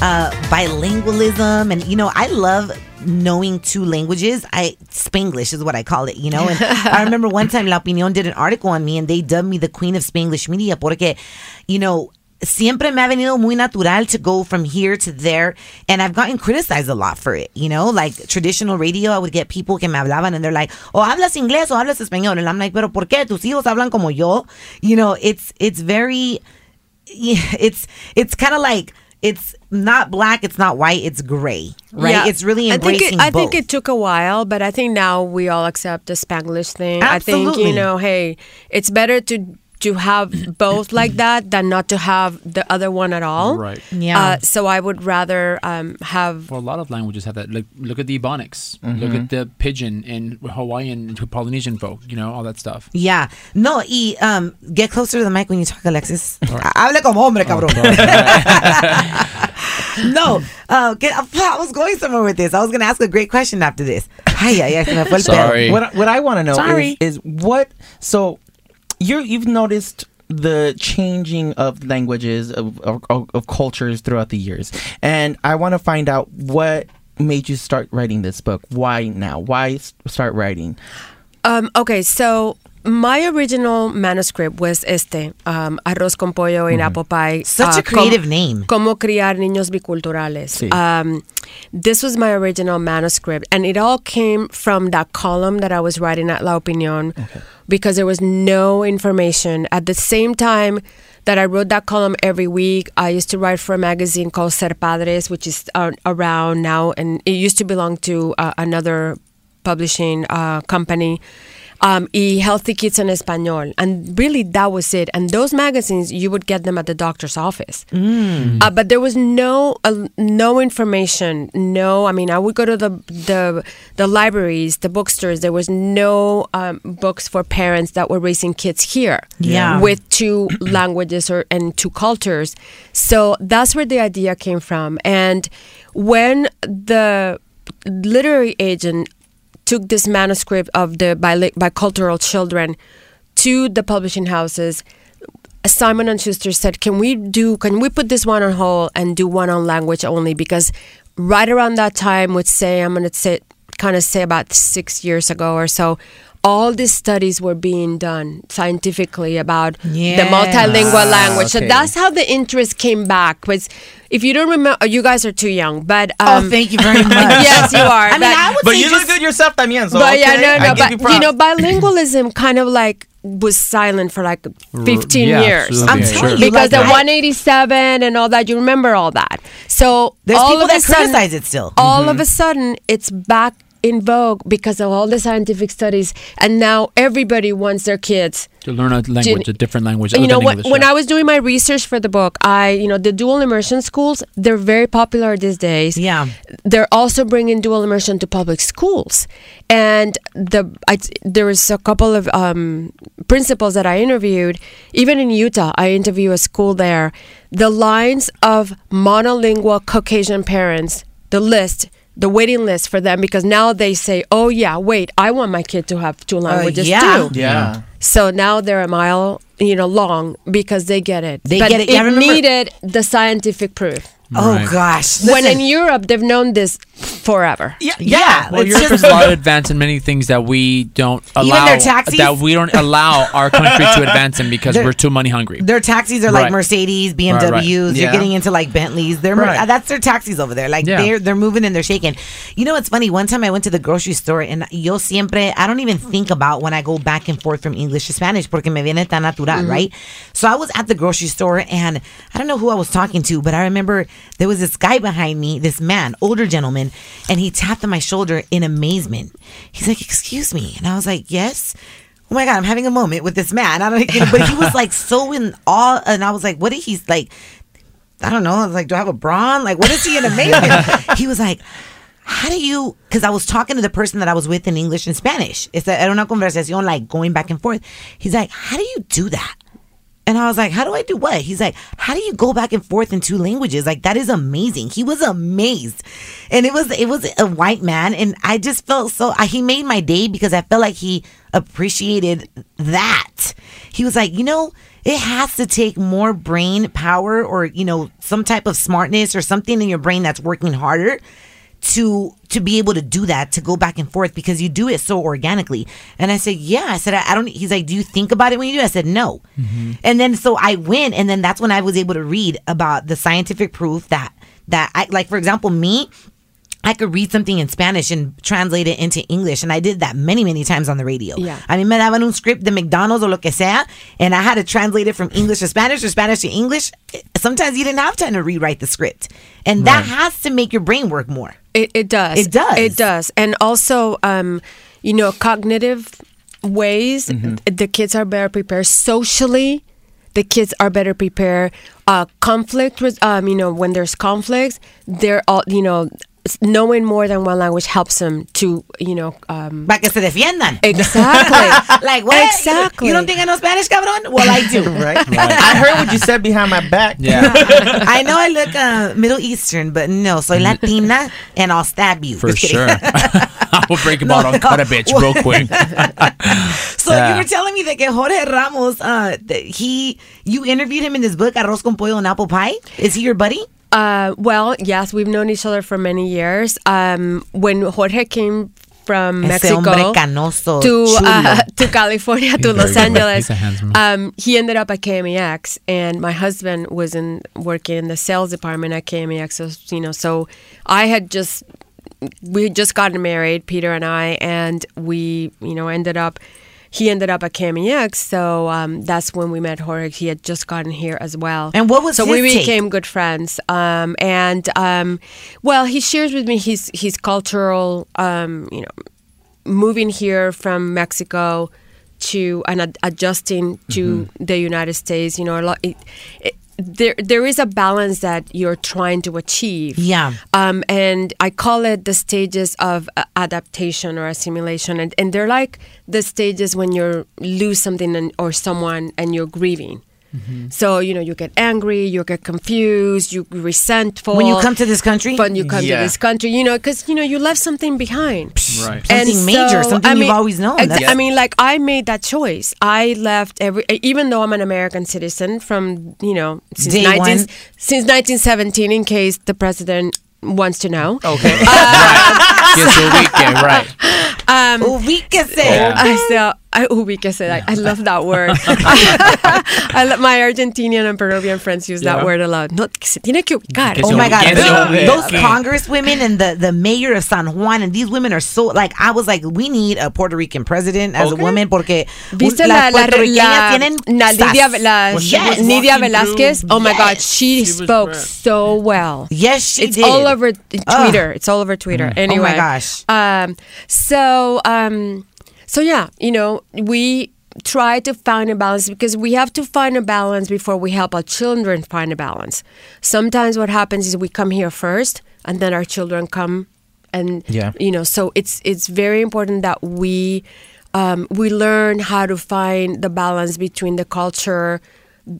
uh, bilingualism. And, you know, I love knowing two languages. I Spanglish is what I call it, you know. And I remember one time La Opinión did an article on me and they dubbed me the queen of Spanglish media porque, you know, siempre me ha venido muy natural to go from here to there and I've gotten criticized a lot for it, you know, like traditional radio I would get people que me hablaban and they're like, "Oh, hablas inglés o hablas español?" and I'm like, "Pero ¿por qué? Tus hijos hablan como yo?" You know, it's it's very it's it's kind of like it's not black, it's not white, it's gray, right? Yeah. It's really I think embracing it, I both. think it took a while, but I think now we all accept the Spanglish thing. I think you know, hey, it's better to to have both like that than not to have the other one at all. Right. Yeah. Uh, so I would rather um, have Well, a lot of languages have that. Like, look at the Ebonics. Look at the Pidgin and Hawaiian and Polynesian folk. You know, all that stuff. Yeah. No, y um, get closer to the mic when you talk, Alexis. Hable como hombre, cabrón. no, uh, get, I was going somewhere with this. I was going to ask a great question after this. Ay, ay, ay, se me fue el pedo. Sorry. What what I want to know is, is what so you you've noticed the changing of languages of, of of cultures throughout the years, and I want to find out what made you start writing this book. Why now? Why start writing? Um, okay, so my original manuscript was este, um, Arroz con pollo Mm-hmm. and apple pie. Such uh, a creative com- name. Cómo criar niños biculturales. Sí. Um, this was my original manuscript, and it all came from that column that I was writing at La Opinión because there was no information. At the same time that I wrote that column every week, I used to write for a magazine called Ser Padres, which is uh, around now, and it used to belong to uh, another publishing uh, company. Um, y Healthy Kids in Español. And really, that was it. And those magazines, you would get them at the doctor's office. Uh, but there was no uh, no information. No, I mean, I would go to the the the libraries, the bookstores. There was no um, books for parents that were raising kids here. Yeah. with two languages or and two cultures. So that's where the idea came from. And when the literary agent took this manuscript of the bicultural children to the publishing houses Simon and Schuster said, "Can we do? Can we put this one on hold and do one on language only? Because right around that time, would say I'm going to say, kind of say about six years ago or so, all these studies were being done scientifically about the Yes. multilingual language. So that's how the interest came back. Was if you don't remember, you guys are too young, but Oh, um, thank you very much. yes, you are. I mean, I would But say you just, look good yourself, también. So but yeah, okay, no, I no, but you, you, know, bilingualism kind of like was silent for like 15 yeah, years. absolutely. I'm telling sure. you, because like, the I- 187 and all that, you remember all that. So There's all people of a that sudden, criticize it still. all of a sudden, it's back in vogue because of all the scientific studies, and now everybody wants their kids To learn a language, a different language. you know than when, English, when yeah. i was doing my research for the book i you know the dual immersion schools they're very popular these days Yeah. they're also bringing dual immersion to public schools and the I, there was a couple of um, principals that i interviewed even in utah i interviewed a school there the lines of monolingual caucasian parents the list the waiting list for them because now they say oh yeah wait i want my kid to have two uh, languages yeah. too yeah. so now they're a mile, you know, long because they get it. They but get it. Yeah, I needed the scientific proof. Oh Right. gosh. when in Europe they've known this forever. Yeah, yeah, Well, it's Europe just- is a lot advanced in many things that we don't allow. their taxis? That we don't allow our country to advance in because They're- we're too money hungry. Their taxis are like Right. Mercedes, BMWs. Right, right. You're Yeah. getting into like Bentleys. They're Right. uh, that's their taxis over there. Like Yeah. they're they're moving and they're shaking. You know, what's funny. One time I went to the grocery store and yo siempre I don't even think about when I go back and forth from English to Spanish porque me viene tan natural, right? So I was at the grocery store and I don't know who I was talking to, but I remember there was this guy behind me, this man, older gentleman, and he tapped on my shoulder in amazement. He's like, "Excuse me," and I was like, "Yes." Oh my god, I'm having a moment with this man. I don't, but he was like so in awe, and I was like, "What did he like?" I don't know. I was like, "Do I have a braun? Like, what is he in amazement?" he was like, how do you because i was talking to the person that i was with in english and spanish it's a, era una conversación like going back and forth he's like how do you do that and i was like how do i do what? He's like how do you go back and forth in two languages? Like that is amazing. He was amazed. And it was it was a white man and i just felt so he made my day because i felt like he appreciated that. He was like you know it has to take more brain power or you know some type of smartness or something in your brain that's working harder to to be able to do that to go back and forth because you do it so organically. And i said yeah. I said i, I don't he's like do you think about it when you do it? i said no. Mm-hmm. And then so i went and then that's when i was able to read about the scientific proof that that i like for example me I could read something in Spanish and translate it into English, and I did that many, many times on the radio. Yeah. I mean, me daban un script de McDonald's or lo que sea, and I had to translate it from English to Spanish or Spanish to English. Sometimes you didn't have time to rewrite the script, and that has to make your brain work more. It, it does. It does. It does. And also, um, you know, cognitive ways, the kids are better prepared socially. The kids are better prepared. Uh, conflict, with, um, you know, when there's conflicts, they're all, you know, knowing more than one language helps them to, you know, um, Para que se defiendan. exactly. like what? Exactly. You don't think I know Spanish, cabrón? Well, I do. right? I heard what you said behind my back. Yeah, I know I look uh, Middle Eastern, but no, soy Latina, and I'll stab you. for Just sure. I will break him No, out on no. cut a bitch real quick. So Yeah. you were telling me that Jorge Ramos, uh, that he, you interviewed him in this book, Arroz con Pollo and Apple Pie. Is he your buddy? Uh, well, yes, we've known each other for many years. Um, when Jorge came from Ese Mexico canoso, to uh, to California to Los. Angeles, He's a handsome um, he ended up at KMEX, and my husband was in working in the sales department at KMEX. So, you know, so I had just we had just gotten married, Peter and I, and we, you know, ended up. He ended up at KMEX, so um, that's when we met Jorge. He had just gotten here as well. And what was so we take? became good friends. Um, and um, well, he shares with me his his cultural, um, you know, moving here from Mexico to and ad- adjusting to the United States. You know, a lot. It, it, there, there is a balance that you're trying to achieve. Yeah. Um, and I call it the stages of uh, adaptation or assimilation, and, and they're like the stages when you lose something and, or someone and you're grieving. Mm-hmm. So you know you get angry, you get confused, you resentful. When you come to this country? when you come Yeah. to this country, you know, because you know you left something behind. Right. Something major, something you've always known. ex- That's- I mean, like I made that choice. I left every, even though I'm an American citizen from you know since Day 19, one. since 1917. In case the president wants to know. Okay. Right. Um, Gets a weekend, right? Um, Ubíquese. Yeah. I so I ubíquese. I, I love that word. I love, my Argentinian and Peruvian friends use that Yeah. word a lot. No, que se tiene que ubicar. Oh my God, those, se ubique. those congresswomen and the, the mayor of San Juan and these women are so like I was like we need a Puerto Rican president as a Okay. woman porque ¿Viste las la, la, puertorriqueñas la, tienen la Lidia, sas. la Was she Yes. was Nydia walking Velázquez? through- Oh my God, Yes. she, She was spoke great. so well. Yes, she it's did. all over t- Ugh. Twitter. It's all over Twitter. Anyway, Oh my gosh. Um, so, um, so yeah, you know, we try to find a balance because we have to find a balance before we help our children find a balance. Sometimes what happens is we come here first, and then our children come, and Yeah. you know, so it's it's very important that we um, we learn how to find the balance between the culture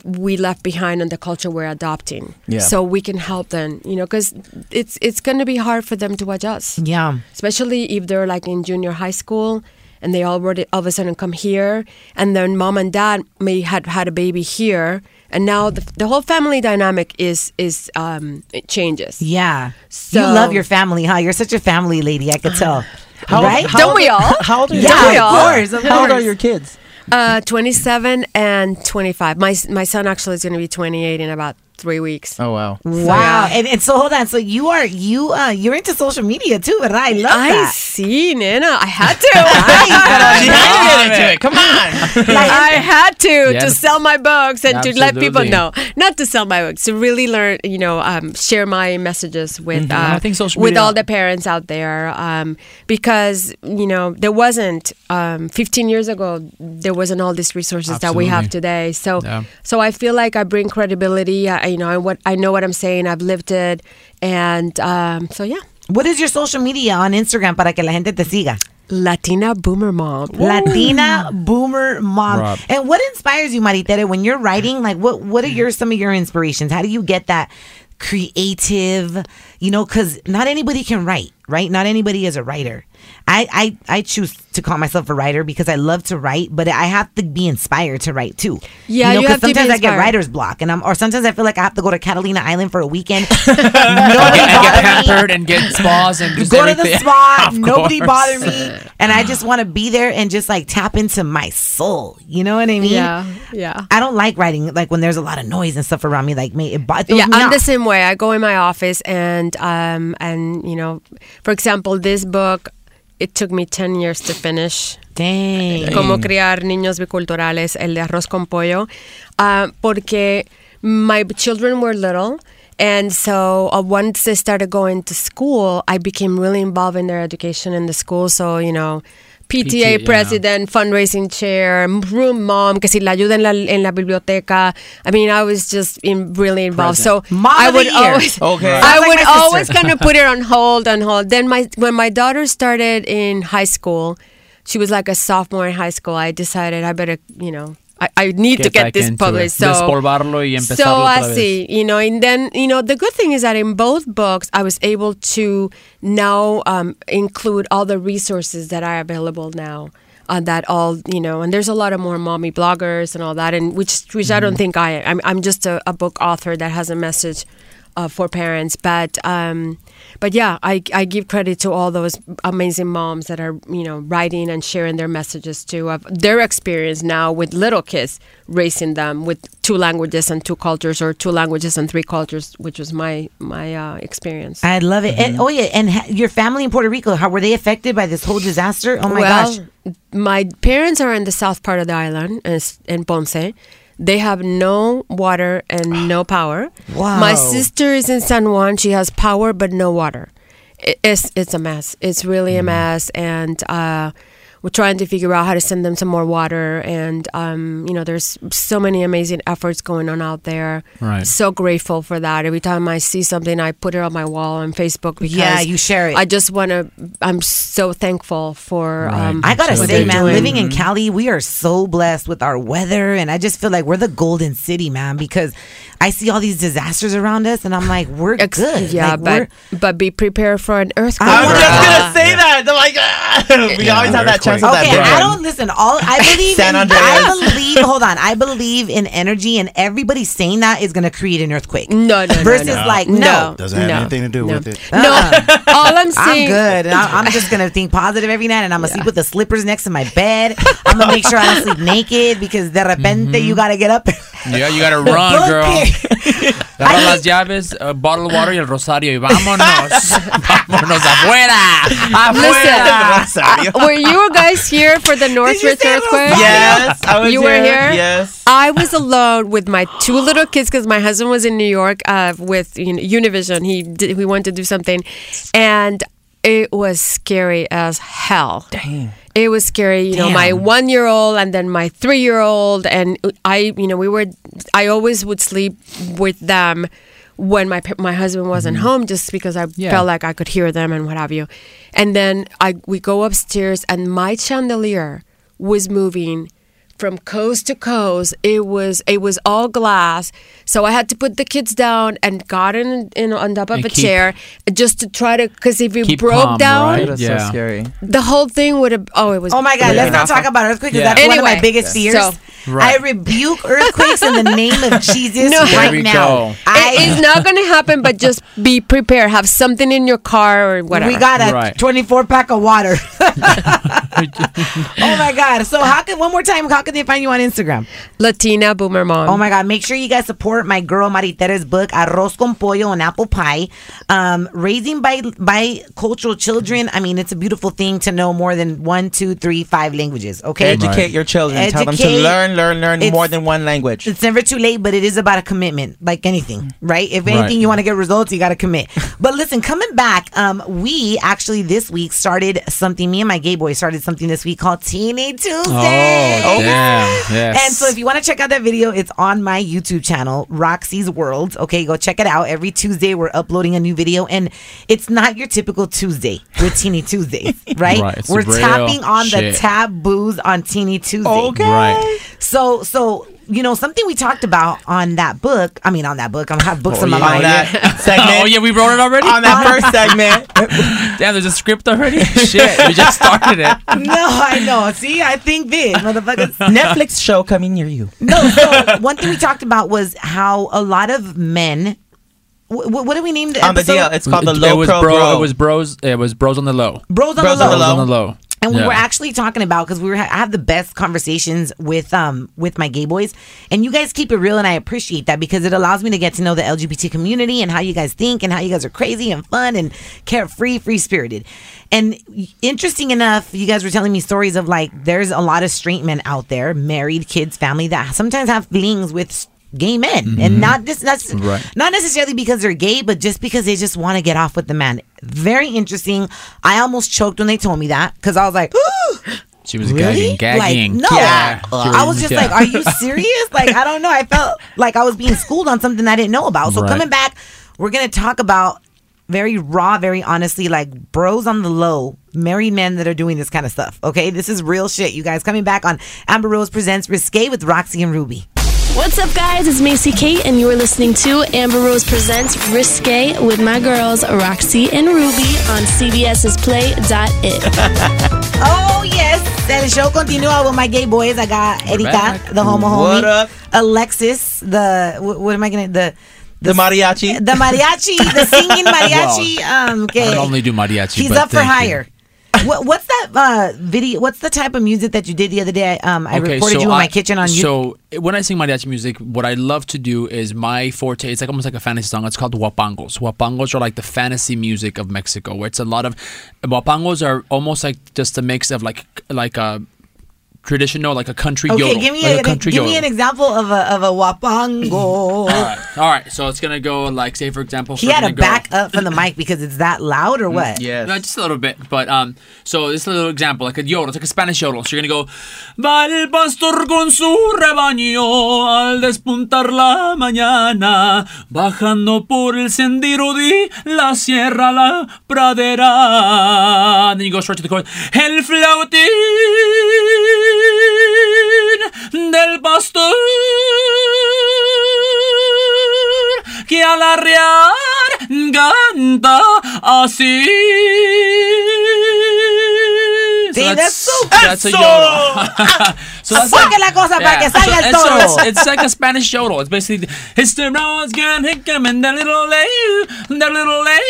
we left behind and the culture we're adopting Yeah. so we can help them you know because it's it's going to be hard for them to adjust Yeah. especially if they're like in junior high school and they already all of a sudden come here and then mom and dad may had had a baby here and now the, the whole family dynamic is is um it changes Yeah. So- you love your family, huh? You're such a family lady, I could tell. How- right? how Don't we all? How old are Yeah, your kids? of course, of How old are your kids? uh 27 and 25 my my son actually is going to be 28 in about three weeks. Oh wow. Wow. And, and so hold on. So you are you uh you're into social media too, right? I love I that. see, Nina. I had to. She had to get into it. Come on. I had to Yeah. to sell my books and to let people know, not to sell my books, to really learn, you know, um, share my messages with Mhm. uh, I think social with media- all the parents out there, um, because you know there wasn't um, 15 years ago there wasn't all these resources that we have today. So Yeah. so I feel like I bring credibility. I, you know, I what I know what I'm saying. I've lived it, and um, so yeah. What is your social media on Instagram para que la gente te siga? Latina Boomer Mom. Latina Boomer Mom. Rob. And what inspires you, Maritere, when you're writing? Like, what what are your some of your inspirations? How do you get that creative? You know, because not anybody can write, right? Not anybody is a writer. I, I I choose to call myself a writer because I love to write, but I have to be inspired to write too. Yeah, you, know, you 'cause have to be sometimes I get writer's block, and I'm or sometimes I feel like I have to go to Catalina Island for a weekend. Nobody and get bother me. pampered and get spas and just go to the spa. Nobody course. bother me, and I just want to be there and just like tap into my soul. You know what I mean? Yeah, yeah. I don't like writing like when there's a lot of noise and stuff around me. Like me, it, bo- it throws yeah me i'm off. the same way i go in my office and um and you know for example this book it took me 10 years to finish Dang. Cómo criar niños biculturales, el de arroz con pollo, uh, porque my children were little. And so uh, once they started going to school, I became really involved in their education in the school. So, you know, PTA, PTA, yeah. president, fundraising chair, room mom, que si la ayuda en la, en la biblioteca. I mean, I was just in, really involved. So Mom I would always, Okay. I Sounds like would always kind of put it on hold, on hold. Then my when my daughter started in high school, she was like a sophomore in high school. I decided I better, you know, I, I need to Get get this published. it. So Despolvarlo y empezarlo so otra vez. así, you know, and then you know the good thing is that in both books I was able to now um, include all the resources that are available now. Uh, that all you know, and there's a lot of more mommy bloggers and all that, and which which I Mm-hmm. don't think I am. I'm, I'm just a, a book author that has a message uh, for parents, but um, but yeah, I I give credit to all those amazing moms that are you know writing and sharing their messages too of their experience now with little kids, raising them with two languages and two cultures, or two languages and three cultures, which was my my uh, experience. I love it. Mm-hmm. And oh yeah, and ha- your family in Puerto Rico, how were they affected by this whole disaster? Oh my well, gosh. my parents are in the south part of the island, is in Ponce. They have no water and no power. Wow. My sister is in San Juan. She has power but no water. It's it's a mess. It's really a mess, and uh, we're trying to figure out how to send them some more water. And um, you know, there's so many amazing efforts going on out there. Right. So grateful for that. Every time I see something, I put it on my wall on Facebook. Because Yeah, you share it. I just want to. I'm so thankful for. Right. Um, I gotta say, man, doing. living in Cali, we are so blessed with our weather, and I just feel like we're the golden city, man. Because I see all these disasters around us, and I'm like, we're Ex- good. Yeah, Like, we're- but but be prepared for an earthquake. I I was was just Uh, gonna say that. They're like, we always have that chance of that. Okay, I don't listen. All I believe, San in, I believe. Hold on, I believe in energy, and everybody saying that is going to create an earthquake. No, no, no, Versus no. like no, No. Doesn't have No. anything to do No. with it. No, all I'm saying. I'm good. And I, I'm just gonna think positive every night, and I'm gonna sleep with the slippers next to my bed. I'm gonna make sure I don't sleep naked because de repente you gotta get up. Yeah, you gotta run, girl. Porque- Agarra las llaves, uh, bottle of water y el rosario y vámonos. vámonos afuera. Afuera. Rosario. Were you guys here for the Northridge earthquake? Yes, I was You were here? Yes. I was alone with my two little kids because my husband was in New York uh, with you know, Univision. He did, we wanted to do something, and it was scary as hell. Dang. It was scary, you know, my one year old and then my three year old. And I, you know, we were, I always would sleep with them when my my husband wasn't mm-hmm. home just because I Yeah. felt like I could hear them and what have you. And then I we go upstairs and my chandelier was moving from coast to coast. It was it was all glass, so I had to put the kids down and got in, in on top of And a keep- chair just to try to because if it broke calm, down, right? Yeah. so scary. the whole thing would have. Oh, it was. Oh my God, Yeah. let's not talk about earthquakes. Yeah. That's one of my Anyway, biggest fears. so- I rebuke earthquakes in the name of Jesus No. There right now. go. I, it's not going to happen, but just be prepared. Have something in your car or whatever. we got a Right. 24 pack of water. oh my God. So, how can, one more time, how can they find you on Instagram? Latina Boomer Mom. Oh my God. Make sure you guys support my girl Maritere's book, Arroz con Pollo and Apple Pie. Um, raising by, by cultural children. I mean, it's a beautiful thing to know more than one, two, three, five languages. Okay. Educate your children. Tell them to learn, learn, learn It's- more than one language. It's never too late, but it is about a commitment, like anything, right? If anything Right. you want to get results, you got to commit. but listen, coming back, um, we actually this week started something. Me and my gay boy started something this week called Teeny Tuesday. Oh, damn. Yes. And so if you want to check out that video, it's on my YouTube channel, Raq-C's World. Okay, go check it out. Every Tuesday we're uploading a new video and it's not your typical Tuesday with Teeny Tuesdays, right? Right, we're tapping on the taboos on Teeny Tuesday. Okay. Right. So, so you know something we talked about on that book. I mean, on that book. I have books Oh, in my yeah. On mind. that segment. oh yeah, we wrote it already. On that first segment. Damn, there's a script already. Shit, we just started it. No, I know. See, I think big, motherfuckers. Netflix show coming near you. No, so one thing we talked about was how a lot of men. wh- wh- what do we name the On the episode? deal. It's called the it low was pro bro. bro. It was bros. It was bros on the low. Bros on Bros the on low. Bros on the low. And we Yeah. were actually talking about because we were I have the best conversations with um with my gay boys, and you guys keep it real, and I appreciate that because it allows me to get to know the LGBT community and how you guys think and how you guys are crazy and fun and carefree, free spirited. And interesting enough, you guys were telling me stories of like there's a lot of straight men out there, married, kids, family that sometimes have feelings with gay men and mm-hmm. not just that's Right. not necessarily because they're gay but just because they just want to get off with the man very interesting i almost choked when they told me that because i was like She was Really? gagging, gagging. Like, no. Yeah. I was just Yeah. like, are you serious? Like, I don't know. I felt like I was being schooled on something I didn't know about. So Right. coming back, we're gonna talk about very raw, very honestly, like bros on the low, married men that are doing this kind of stuff. Okay, this is real shit, you guys. Coming back on Amber Rose presents Risque with Raq-C and Rubi. What's up, guys? It's Macy Kate, and you are listening to Amber Rose Presents Risque with my girls, Raq-C and Rubi, on CBS's Play.it. Oh yes, and the show continua with my gay boys. I got Erika, back. the homo homie. What up? Alexis, the what, what am I gonna the The mariachi. the mariachi, the singing mariachi. um, I okay. don't only do mariachi. He's but up for thank you. hire. What, what's that uh, video? What's the type of music that you did the other day? Um, I recorded you in my kitchen on you. So when I sing my mariachi music, what I love to do is my forte. It's like almost like a fantasy song. It's called huapangos. Huapangos are like the fantasy music of Mexico, where it's a lot of huapangos are almost like just a mix of like like a traditional like a country okay, yodel. give me like a, a country give me an example of a of a huapango. All right, all right. So it's gonna go like say for example. He had to gonna go- back up from the mic because it's that loud, or what? Yes. No, just a little bit. But um, so this is a little example, like a yodel. It's like a Spanish yodel. So you're gonna go. Va el pastor con su rebaño al despuntar la mañana, bajando por el sendero de la sierra la pradera. And then you go straight to the chorus. El flautín del pastor que al arrear canta así. Sí, that's so- that's a yodel. so that's Saque la cosa para que salga el and so uh, toro. it's, it's like a Spanish yodel. It's basically it's the rose gun hickum and the little lay, the little lay,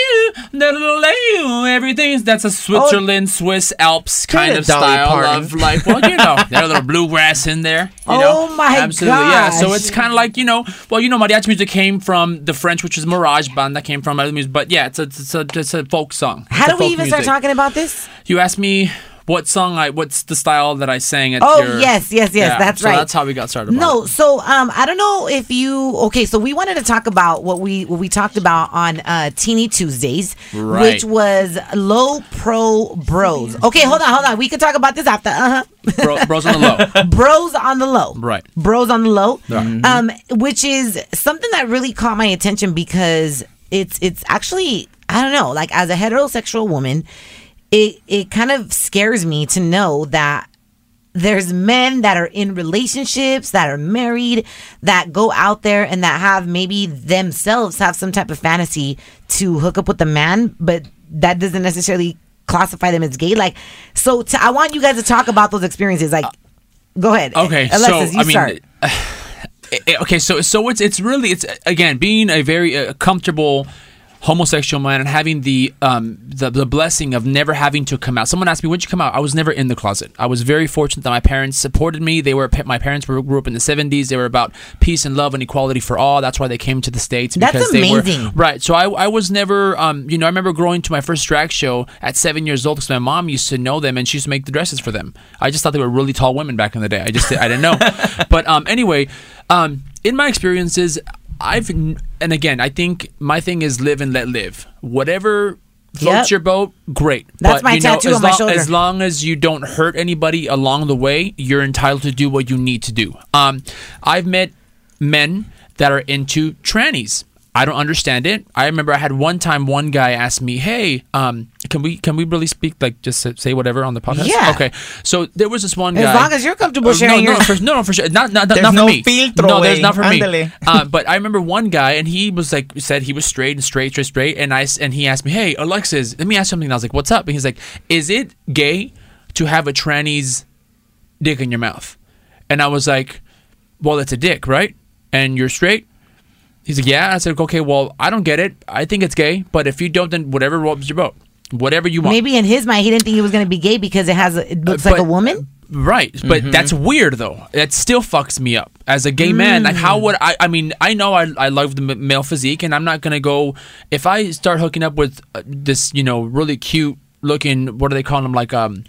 the little lay. Everything that's a Switzerland, oh. Swiss Alps kind Kinda style Parton. of like well you know there's a little bluegrass in there. You Oh know? my Absolutely, yeah. So it's kind of like you know, well, you know, mariachi music came from the French, which is Mirage band that came from other music. But yeah, it's a it's a, it's a folk song. How It's do we even music. start talking about this? You asked me what song I, what's the style that I sang at. Oh your- yes, yes, yes. Yeah, that's so right. That's how we got started. No, it. so um, I don't know if you okay. So we wanted to talk about what we what we talked about on uh, Teeny Tuesdays, Right. which was low pro bros. Okay, hold on, hold on. We can talk about this after. Uh huh. Bro, bros on the low. bros on the low. Right. Bros on the low. Right. Um, which is something that really caught my attention because it's it's actually I don't know, like as a heterosexual woman, it it kind of scares me to know that there's men that are in relationships that are married that go out there and that have maybe themselves have some type of fantasy to hook up with a man but that doesn't necessarily classify them as gay like so to, i want you guys to talk about those experiences like Go ahead. Okay, Alexis, so you I mean, start. eh, okay, so so it's it's really it's again being a very uh, comfortable homosexual man and having the um the, the blessing of never having to come out. Someone asked me when'd you come out. I was never in the closet. I was very fortunate that my parents supported me. They were my parents were, grew up in the seventies. They were about peace and love and equality for all. That's why they came to the states That's amazing. were right. So I I was never um you know I remember growing to my first drag show at seven years old because my mom used to know them and she used to make the dresses for them. I just thought they were really tall women back in the day. I just I didn't know. but um anyway um in my experiences I've and again I think my thing is live and let live. Whatever floats Yep. your boat, great. That's but, my you tattoo as on my long, shoulder. As long as you don't hurt anybody along the way, you're entitled to do what you need to do. Um, I've met men that are into trannies. I don't understand it. I remember I had one time one guy asked me, "Hey, um, can we can we really speak like just say- whatever on the podcast?" Yeah. Okay. So there was this one guy. As long as you're comfortable Uh, sharing no, your- no, for, no, no, for sure. Not not, not, There's not for no me. filtro, no, there's not for me. Ándale. uh, but I remember one guy, and he was like said he was straight and straight, straight, straight, and I and he asked me, "Hey, Alexis, let me ask you something." And I was like, "What's up?" And he's like, "Is it gay to have a tranny's dick in your mouth?" And I was like, "Well, it's a dick, right? And you're straight." He's like, "Yeah." I said, "Okay, well, I don't get it. I think it's gay, but if you don't, then whatever rolls your boat, whatever you want." Maybe in his mind, he didn't think he was going to be gay because it has a, it looks like a Uh, woman. Right, but that's weird though. That still fucks me up as a gay man. Like, how would I? I mean, I know I, I love the m- male physique, and I'm not gonna go if I start hooking up with uh, this, you know, really cute looking. What do they call them? Like um,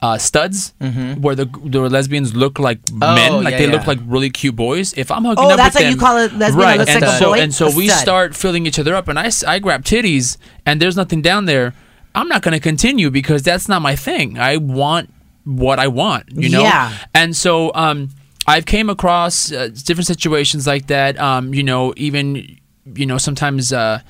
uh, studs, where the the lesbians look like Oh, men, like yeah, they yeah. look like really cute boys. If I'm hooking Oh, up that's with what you call it lesbian that right? looks and like a so boy? and so A we stud. start filling each other up, and I I grab titties, and there's nothing down there. I'm not gonna continue because that's not my thing. I want what I want, you know. Yeah. And so um, I've came across uh, different situations like that. Um, you know, even you know sometimes uh,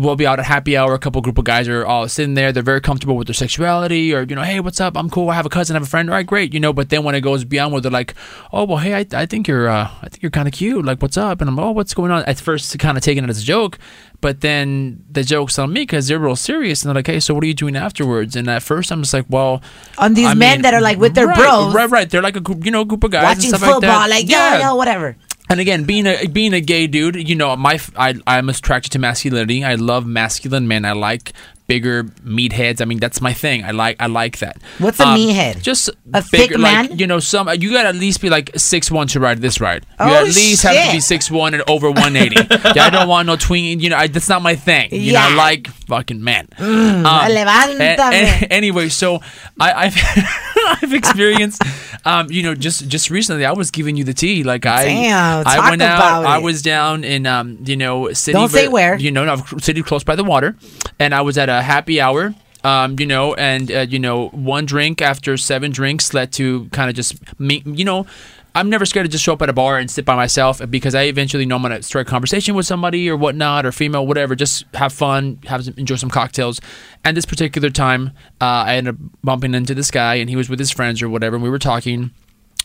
we'll be out at happy hour. A couple group of guys are all sitting there. They're very comfortable with their sexuality, or you know, hey, what's up? I'm cool. I have a cousin, I have a friend. All right, great. You know, but then when it goes beyond where they're like, oh well, hey, I, I think you're uh, I think you're kind of cute. Like, what's up? And I'm oh, what's going on? At first, kind of taking it as a joke. But then the joke's on me because they're real serious and they're like, "Hey, so what are you doing afterwards?" And at first, I'm just like, "Well, On these I men mean, that are like with their right, bros, right, right. They're like a group, you know, group of guys watching and stuff football, like like, yo, yo, whatever. And again, being a being a gay dude, you know, my I I'm attracted to masculinity. I love masculine men. I like bigger meatheads. I mean, that's my thing. I like I like that. Um, What's a meathead? Just A bigger, thick like man? you know, some you gotta at least be like six one to ride this ride. You Oh, at least have to be six one and over one eighty. yeah, I don't want no tween. You know, I, that's not my thing. You know, I like fucking men. Mm, Um, levántame. a- a- anyway, so I, I've I've experienced, um, you know, just just recently I was giving you the tea. Like I, Damn, I went out. about I was down in, um, you know, city. Don't say where. You know, no, city close by the water, and I was at a happy hour. Um, you know, and uh, you know, one drink after seven drinks led to kind of just me. You know, I'm never scared to just show up at a bar and sit by myself because I eventually know I'm gonna start a conversation with somebody or whatnot or female, whatever. Just have fun, have some, enjoy some cocktails. And this particular time, uh, I ended up bumping into this guy, and he was with his friends or whatever. And we were talking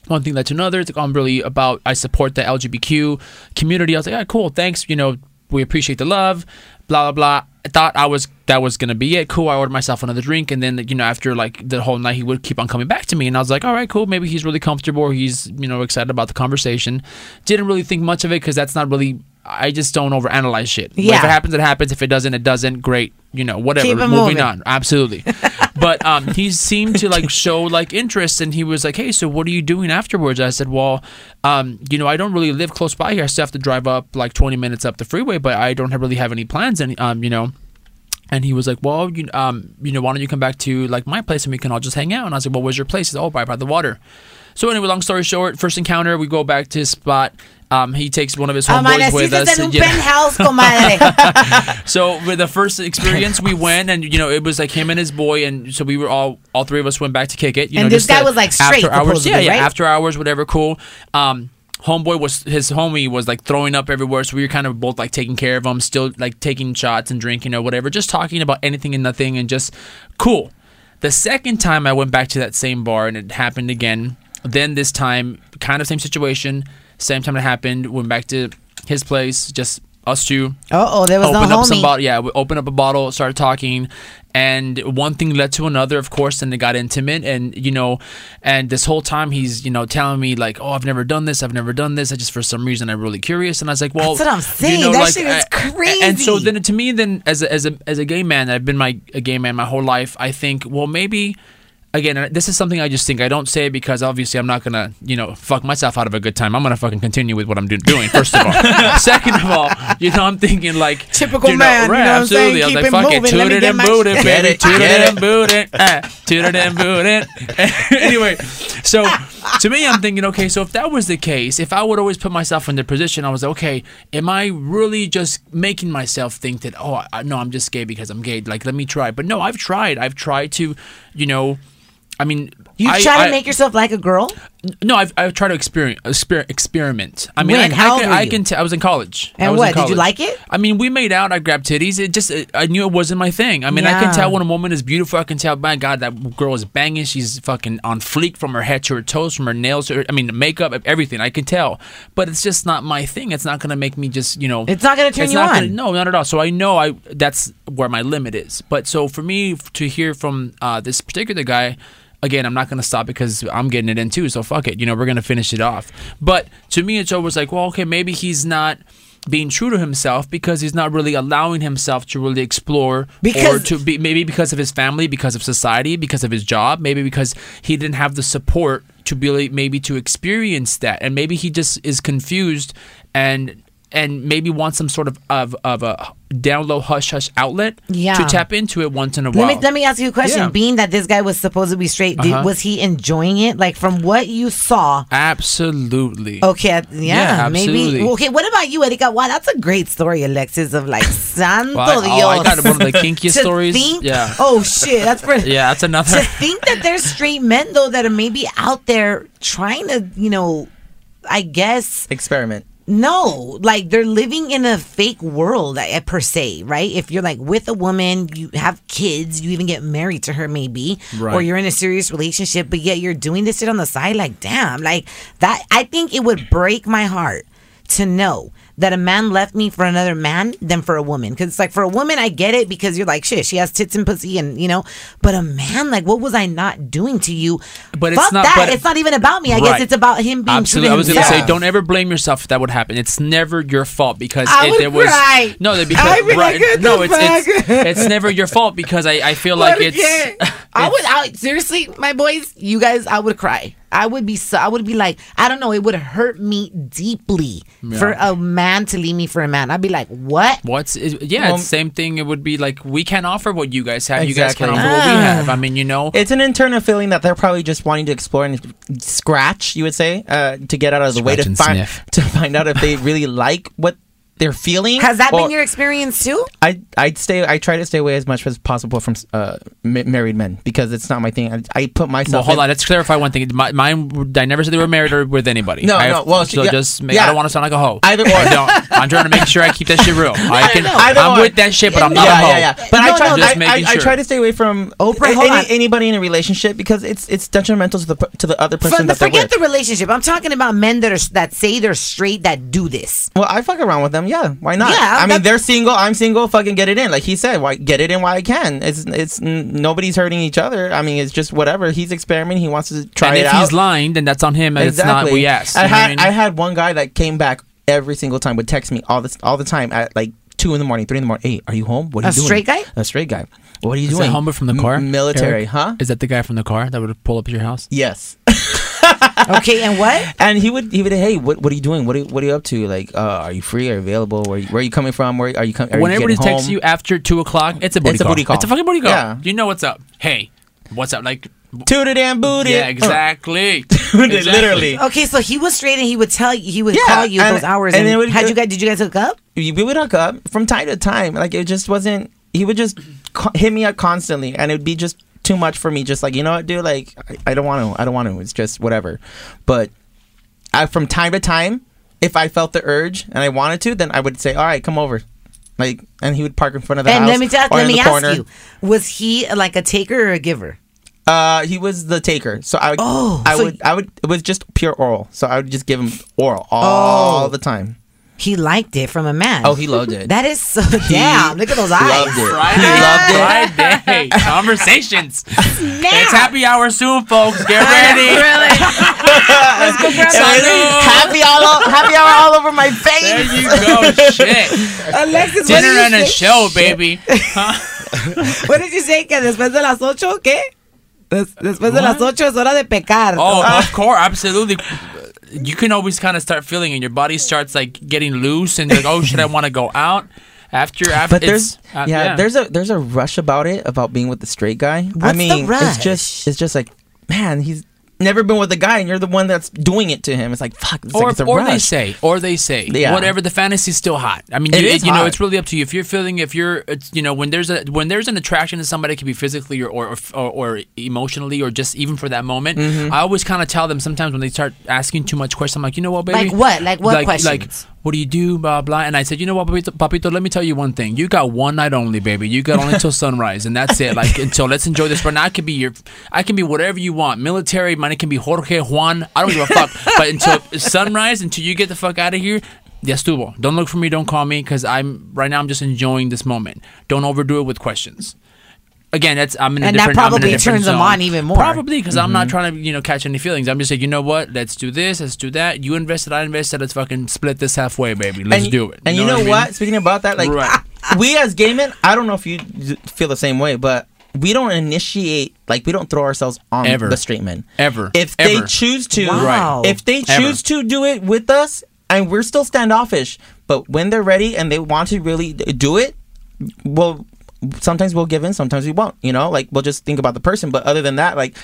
one thing led to another. It's like, I'm really about, I support the LGBTQ community. I was like, ah, cool, thanks. You know, we appreciate the love, blah, blah, blah. I thought I was, that was to be it. Cool. I ordered myself another drink. And then, you know, after like the whole night, he would keep on coming back to me. And I was like, all right, cool. Maybe he's really comfortable or he's, you know, excited about the conversation. Didn't really think much of it because that's not really, I just don't overanalyze shit. Yeah. If it happens, it happens. If it doesn't, it doesn't. Great. You know, whatever. Moving moving. on. Absolutely. but um, he seemed to like show like interest, and he was like, "Hey, so what are you doing afterwards?" I said, "Well, um, you know, I don't really live close by here. I still have to drive up like 20 minutes up the freeway, but I don't have, really have any plans. And um, you know." And he was like, "Well, you, um, you know, why don't you come back to like my place and we can all just hang out?" And I was like, "Well, where's your place?" He said, "Oh, by by the water." So anyway, long story short, first encounter, we go back to his spot. Um, he takes one of his homeboys with us. en un Yeah. penthouse, comadre. So with the first experience, we went and you know it was like him and his boy, and so we were all all three of us went back to kick it. You And know, this guy was, like, straight, after hours. Yeah, yeah, right? after hours, whatever, cool. Um, homeboy was his homie was like throwing up everywhere, so we were kind of both like taking care of him, still like taking shots and drinking or whatever, just talking about anything and nothing, and just cool. The second time I went back to that same bar and it happened again. Then this time, kind of same situation, same time it happened. Went back to his place, just us two oh, there was no opened up some bottle. Yeah, we opened up a bottle, started talking, and one thing led to another, of course, and it got intimate. And you know, and this whole time he's you know telling me like, "Oh, I've never done this. I've never done this. I just for some reason I'm really curious." And I was like, "Well, That's what I'm saying. You know, That like, shit is uh, And so then to me, then as a, as a as a gay man, I've been my a gay man my whole life. I think, well, maybe. Again, this is something I just think. I don't say because obviously I'm not gonna, you know, fuck myself out of a good time. I'm gonna fucking continue with what I'm do- doing. First of all, second of all, you know, I'm thinking like Typical you know, man, you right, know what I'm saying? I was like, fuck it, eh, toot it and boot it, baby, toot it and boot it, toot it and boot it. anyway, so to me, I'm thinking, okay, so if that was the case, if I would always put myself in the position, I was like, okay, am I really just making myself think that, oh, I, no, I'm just gay because I'm gay? Like, let me try. But no, I've tried. I've tried to, you know, I mean, You I, try to I- make yourself like a girl? no, I've, I've tried to experience, exper- experiment. I mean, When? I, How I can, I you? can t- I was in college. I And was in what, did you like it? I mean, we made out. I grabbed titties. It just, it, I knew it wasn't my thing. I mean, I can tell when a woman is beautiful. I can tell, my God, that girl is banging. She's fucking on fleek from her head to her toes, from her nails. To her, I mean, makeup, everything. I can tell. But it's just not my thing. It's not gonna make me just, you know. It's not gonna turn it's you on. Gonna, no, not at all. So I know I that's where my limit is. But so for me to hear from uh, this particular guy, again, I'm not gonna stop because I'm getting it in too. So fuck it. You know, we're gonna finish it off. But to me, it's always like, well, okay, maybe he's not being true to himself because he's not really allowing himself to really explore or to be maybe because of his family because of society because of his job maybe because he didn't have the support to be maybe to experience that and maybe he just is confused and and maybe want some sort of of, of a down low hush hush outlet Yeah. to tap into it once in a Let while me let me ask you a question. Yeah. Being that this guy was supposed to be straight, did, Uh-huh. was he enjoying it? Like from what you saw? absolutely Okay, yeah, Yeah, maybe. Okay, what about you, Erika? Wow, that's a great story, Alexis, of like Santo Well, I- Dios. oh, I got one of the kinkiest stories. think- Yeah. Oh shit, that's pretty. yeah that's another to think that there's straight men though that are maybe out there trying to, you know, I guess Experiment. No, like they're living in a fake world eh, per se, right? If you're like with a woman, you have kids, you even get married to her maybe, or you're in a serious relationship, but yet you're doing this shit on the side. Like, damn, like that. I think it would break my heart to know that a man left me for another man than for a woman. Because it's like for a woman, I get it because you're like shit. She has tits and pussy, and you know. But a man, like, what was I not doing to you? But it's not- that. but- it's not even about me. I guess it's about him being Absolutely. I was going to say, don't ever blame yourself if that would happen. It's never your fault because I it, would there was cry. no, because be right, like, no, it's, it's it's never your fault because I, I feel like it's? I would I, seriously, my boys, you guys, I would cry. I would be so. I would be like, I don't know. It would hurt me deeply Yeah. for a man to leave me for a man. I'd be like, what? What's is, yeah, Well- it's same thing. It would be like we can't offer what you guys have. You guys can't offer what we Ah. have. I mean, you know, It's an internal feeling that they're probably just wanting to explore and scratch, you would say, uh, to get out of the way to find sniff. to find out if they really like what they're feeling. Has that or- been your experience too? I I'd stay. I try to stay away as much as possible from uh, ma- married men because it's not my thing. I, I put myself. well, hold in- on. Let's clarify one thing. My, mine, I never said they were married or with anybody. No, I no, have- well, so yeah, just make, yeah. I don't want to sound like a hoe. Either or. I don't. I'm trying to make sure I keep that shit real. I can. Either I'm or. with that shit, but I'm not yeah, a hoe. yeah, yeah. But No, I try. no, just I, making I, I try to stay away from Oprah, a- on. any, anybody in a relationship because it's it's detrimental to the to the other person From, that forget with. the relationship. I'm talking about men that are that say they're straight that do this. Well, I fuck around with them. Um, yeah, why not? Yeah, I mean, they're single. I'm single. Fucking get it in. Like he said, why get it in while I can. It's it's n- nobody's hurting each other. I mean, it's just whatever. He's experimenting. He wants to try and it if he's lying, then that's on him, and it's not we asked. I You know what had I mean? I had one guy that came back every single time would text me all this all the time at like two in the morning, three in the morning. Hey, are you home? What are A you doing? straight guy? A straight guy. What are you Is doing? that Humber from the M- car? military, Eric? huh? Is that the guy from the car that would pull up at your house? Yes. Okay, and what? And he would he would hey what what are you doing what are, what are you up to like uh, are you free are you available where, you- where are you coming from where are you coming when you everybody texts home? you after two o'clock, it's a booty It's a call. booty call. It's a fucking booty call. Yeah. You know what's up? Hey, what's up? Like, toot it and boot it yeah, exactly. Toot it, literally Okay, so he was straight and he would tell you, he would Yeah, call you and- those hours. and And, it would had you guys? Did you guys hook up? we we would hook up from time to time like it just wasn't he would just hit me up constantly and it would be just too much for me just like you know what dude like I, I don't want to I don't want to it's just whatever but I from time to time if I felt the urge and I wanted to then I would say all right come over like and he would park in front of the and house let me let me ask corner. you: Was he like a taker or a giver? Uh, he was the taker, so I would. Oh, I so would. I would. It was just pure oral, so I would just give him oral all Oh. the time. He liked it from a man. Oh, he loved it. That is so damn. Look at those eyes. loved it. Friday, He loved it. Friday conversations. It's happy hour soon, folks. Get ready. Let's go grab Salud. happy all happy hour all over my face. There you go. Shit. Alexis, what Dinner did you and a say? show, baby. What did you say? Que después de las ocho, ¿qué? Des- después de las ocho es hora de pecar. Oh, ah. of course, absolutely. You can always kind of start feeling, and your body starts like getting loose, and like, oh shit, I want to go out. After, after, But there's uh, yeah, there's a there's a rush about it about being with the straight guy. I What's the mean, rush? it's just it's just like, man, he's never been with a guy, and you're the one that's doing it to him. It's like fuck. It's or, like, it's a or rush. they say, or they say, Yeah. whatever. The fantasy's still hot. I mean, It you, is you know, it's really up to you. If you're feeling, if you're, it's, you know, when there's a when there's an attraction to somebody, it can be physically or or, or, or emotionally, or just even for that moment. Mm-hmm. I always kind of tell them sometimes when they start asking too much questions, I'm like, you know what, baby, Like what? Like what like, questions? Like, what do you do? Blah blah. And I said, you know what, papito, papito, let me tell you one thing. You got one night only, baby. You got only until sunrise, and that's it. Like until let's enjoy this. But now I can be your, I can be whatever you want. Military, money can be Jorge Juan. I don't give a fuck. But until sunrise, until you get the fuck out of here. Yes, estuvo. Don't look for me. Don't call me because I'm right now. I'm just enjoying this moment. Don't overdo it with questions. Again, that's I'm in a And that different. I'm in a probably different turns them on even more. Probably because I'm not mm-hmm. trying to you know catch any feelings. I'm just like you know what? Let's do this. Let's do that. You invested. I invested. Let's fucking split this halfway, baby. Let's and, do it. And you know, I mean? what? Speaking about that, like Right. we as gay men, I don't know if you feel the same way, but we don't initiate like we don't throw ourselves on Ever. the straight men. Ever. If they choose to, Wow. if they Ever. choose to do it with us, and we're still standoffish, but when they're ready and they want to really do it, well, sometimes we'll give in, sometimes we won't. You know, like we'll just think about the person. But other than that, like,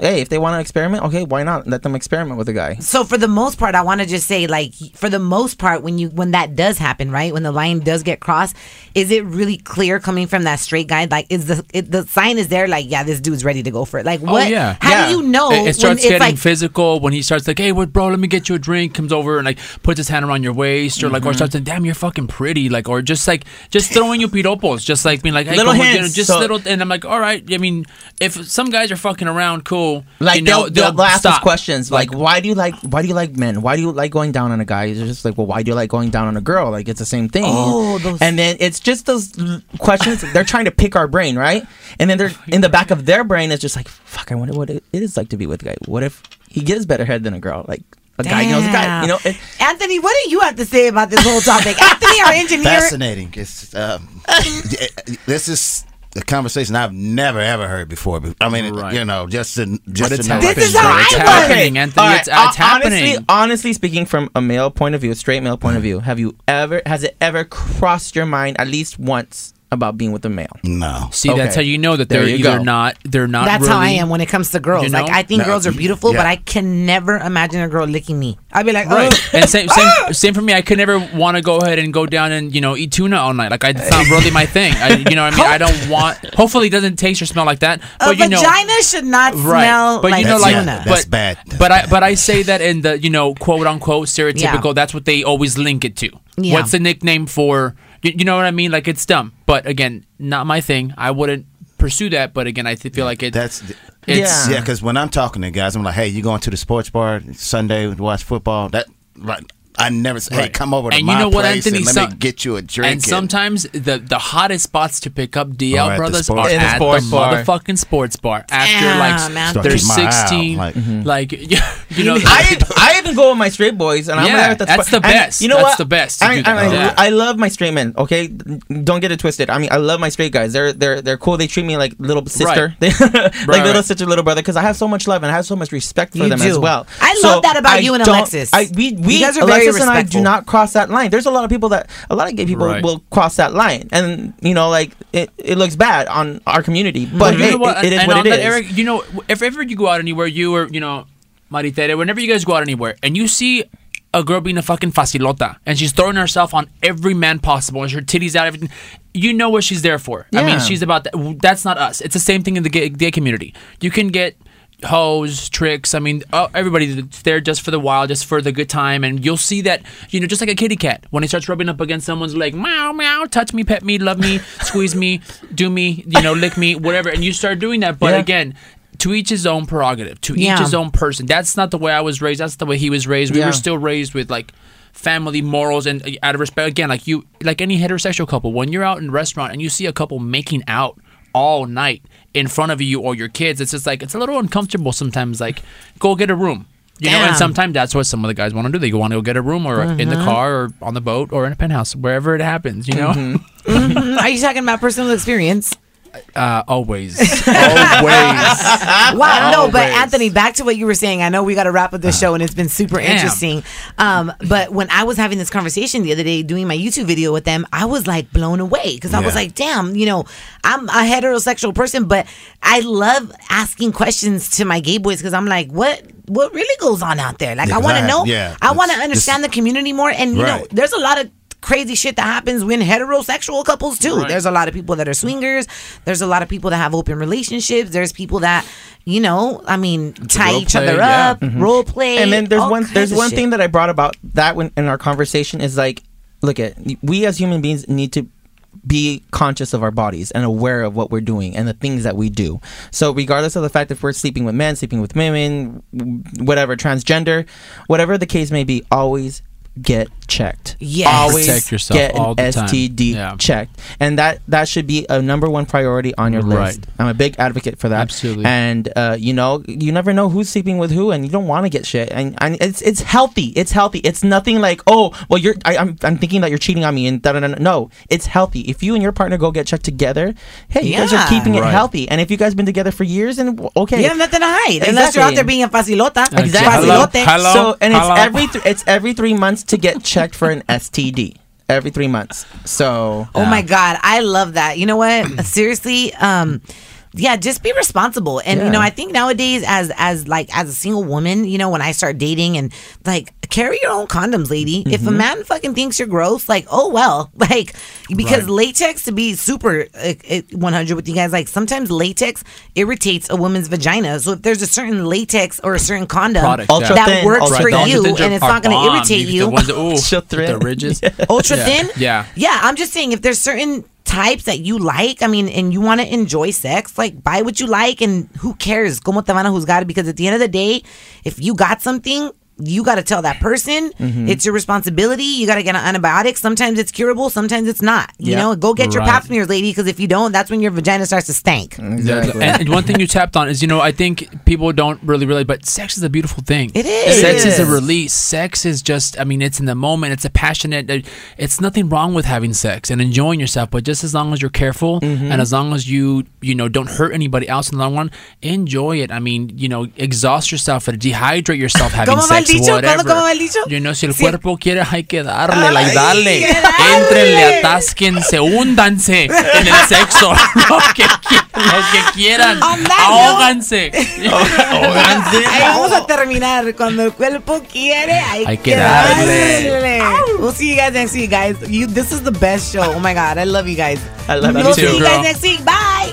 hey, if they want to experiment, okay, why not? Let them experiment with a guy. So for the most part, I want to just say, like, for the most part, when you when that does happen, right, when the line does get crossed, is it really clear coming from that straight guy? Like, is the it, the sign is there? Like, yeah, this dude's ready to go for it. Like, what? Oh yeah. How Yeah. do you know It, it when starts it's getting like? physical when he starts like, "Hey, what, bro? Let me get you a drink." Comes over and like puts his hand around your waist, or like, Mm-hmm. or starts saying, "Damn, you're fucking pretty," like, or just like, just throwing you piropos, just like being like, "Hey, Little como, you know, just so- little." And I'm like, "All right." I mean, if some guys are fucking around, cool. Like you know, they'll, they'll, ask us questions like, why do you like why do you like men? Why do you like going down on a guy? It's just like, well, why do you like going down on a girl? Like it's the same thing. Oh, those- And then it's just those questions. they're trying to pick our brain, right? And then they're in the back of their brain. It's just like, fuck, I wonder what it is like to be with a guy. What if he gives better head than a girl? Like a guy knows a guy. You know, it, Anthony, what do you have to say about this whole topic? Anthony, our engineer. Fascinating. It's um, this is a conversation I've never ever heard before. I mean, Right. you know, just to just it's to know. This happening, is how bro. I It's learned. happening, Anthony. All right, It's, it's hon- honestly, happening. honestly speaking, from a male point of view, a straight male point of view, have you ever has it ever crossed your mind at least once about being with a male? No. See, that's how you know that they're either go. not. They're not. That's how I am when it comes to girls. You know? Like I think No, girls are beautiful, but. I can never imagine a girl licking me. I'd be like, Right, oh. and same, same, ah! same for me. I could never want to go ahead and go down and you know eat tuna all night. Like I, it's not really my thing. I, you know, what I mean, I don't want. Hopefully, it doesn't taste or smell like that. a But you know, vagina should not right? smell but like you know, That's- like, tuna. yeah, but, that's bad. That's but I, but I say that in the you know quote unquote stereotypical. Yeah. That's what they always link it to. Yeah. What's the nickname for? You, you know what I mean? Like it's dumb. But again, not my thing. I wouldn't pursue that. But again, I th- feel like it. That's it's yeah. Because when I'm talking to guys, I'm like, "Hey, you going to the sports bar Sunday to watch football?" That right. I never say, "Hey, come over to and my you know what, place Anthony? and let Some- me get you a drink." And sometimes the the hottest spots to pick up DL oh, at the brothers sports are bar. In the at sports the bar. motherfucking sports bar after Damn, like man. Start they're keeping my eye out, sixteen, like- like mm-hmm. you know. I I even go with my straight boys, and I'm Yeah, there at the that's spot- the and best. You know That's what? the best to I. I, Yeah. I love my straight men. Okay, don't get it twisted. I mean, I love my straight guys. They're they're they're cool. They treat me like little sister, They- like Right, little right. sister, little brother, because I have so much love and I have so much respect for You them do. as well. I So love that about you and don't- Alexis. I, we we guys are Alexis and I do not cross that line. There's a lot of people that a lot of gay people Right. will cross that line, and you know, like it, it looks bad on our community. But you hey, know what? it, it is and what it that, is. Eric, you know, if ever you go out anywhere, you or you know, Maritere, whenever you guys go out anywhere, and you see a girl being a fucking facilota, and she's throwing herself on every man possible, and her titties out, everything. You know what she's there for. I mean, she's about that. That's not us. It's the same thing in the gay, gay community. You can get hoes, tricks. I mean, uh, everybody's there just for the while, just for the good time, and you'll see that you know, just like a kitty cat when it starts rubbing up against someone's leg, meow meow, touch me, pet me, love me, squeeze me, do me, you know, lick me, whatever, and you start doing that. But Yeah. again. to each his own prerogative. To Yeah. each his own person. That's not the way I was raised. That's the way he was raised. We Yeah. were still raised with like family morals and uh, out of respect. Again, like you, like any heterosexual couple, when you're out in a restaurant and you see a couple making out all night in front of you or your kids, it's just like it's a little uncomfortable sometimes. Like, go get a room. You know, and sometimes that's what some of the guys want to do. They want to go get a room or in the car or on the boat or in a penthouse, wherever it happens, you know? Mhm. Are you talking about personal experience? Uh, always. always. Wow, no, but Anthony, back to what you were saying. I know we got to wrap up this show, and it's been super Damn. interesting. Um, but when I was having this conversation the other day, doing my YouTube video with them, I was like blown away because I was like, "Damn, you know, I'm a heterosexual person, but I love asking questions to my gay boys because I'm like, what, what really goes on out there? Like, I want to know. yeah, I want to understand the community more, and you know, there's a lot of crazy shit that happens when heterosexual couples too. Right. There's a lot of people that are swingers. There's a lot of people that have open relationships. There's people that, you know, I mean, tie each play, other yeah. up, role play. Mm-hmm. and then there's one there's one shit. thing that I brought about that when in our conversation is like look at we as human beings need to be conscious of our bodies and aware of what we're doing and the things that we do. So regardless of the fact if we're sleeping with men, sleeping with women, whatever, transgender, whatever the case may be, always get checked. Yes. Always Protect yourself get all an the time. STD Yeah. checked. And that that should be a number one priority on your Right. list. I'm a big advocate for that. Absolutely. And uh, you know, you never know who's sleeping with who, and you don't want to get shit. And, and it's it's healthy. It's healthy. It's nothing like oh well you're I, I'm I'm thinking that you're cheating on me and da da da. da." No, it's healthy. If you and your partner go get checked together, hey, you guys are keeping it healthy. And if you guys been together for years, and okay, You have nothing to hide unless you're out there being a facilota. Exactly. Hello. Hello. So and it's Hello. every th- it's every three months to get checked for an STD. Every three months. So Oh my god, I love that. You know what? Seriously, um yeah, just be responsible. And you know, I think nowadays as as like as a single woman, you know, when I start dating and like carry your own condoms, lady. If a Mm-hmm. man fucking thinks you're gross, like, oh well. Like because Right. latex to be super uh, uh, 100 with you guys, like sometimes latex irritates a woman's vagina. So if there's a certain latex or a certain condom Product, Ultra that thin, works ultra for thin. you Ultra and it's not going to bomb. irritate The you. ones that- ooh, Ultra with the thin. ridges. ultra Yeah. thin. Yeah. yeah. I'm just saying, if there's certain types that you like, I mean, and you want to enjoy sex, like buy what you like, and who cares? Como te van a juzgar? Because at the end of the day, if you got something. You got to tell that person. Mm-hmm. It's your responsibility. You got to get an antibiotic. Sometimes it's curable. Sometimes it's not. You Yeah. know, go get your Right. pap smears, lady. Because if you don't, that's when your vagina starts to stank. exactly. And, and one thing you tapped on is, you know, I think people don't really realize, but sex is a beautiful thing. It is. Sex It is a release. Sex is just, I mean, it's in the moment. It's a passionate. uh, It's nothing wrong with having sex and enjoying yourself, but just as long as you're careful Mm-hmm. and as long as you, you know, don't hurt anybody else in the long run, enjoy it. I mean, you know, exhaust yourself and dehydrate yourself having ¿Cómo va el dicho? ¿Cómo- cómo va el dicho? You know, si el Sí. cuerpo quiere, hay que darle, like, Ay, dale. que dale. Entrenle, atásquense, húndanse en el sexo, lo que, lo que quieran, note- ahóganse. Ahí vamos a terminar. Cuando el cuerpo quiere, hay, Hay que darle. darle. We'll see you guys next week, guys. You, this is the best show. Oh my god, I love you guys. I love you We'll too, see you guys next week. Bye.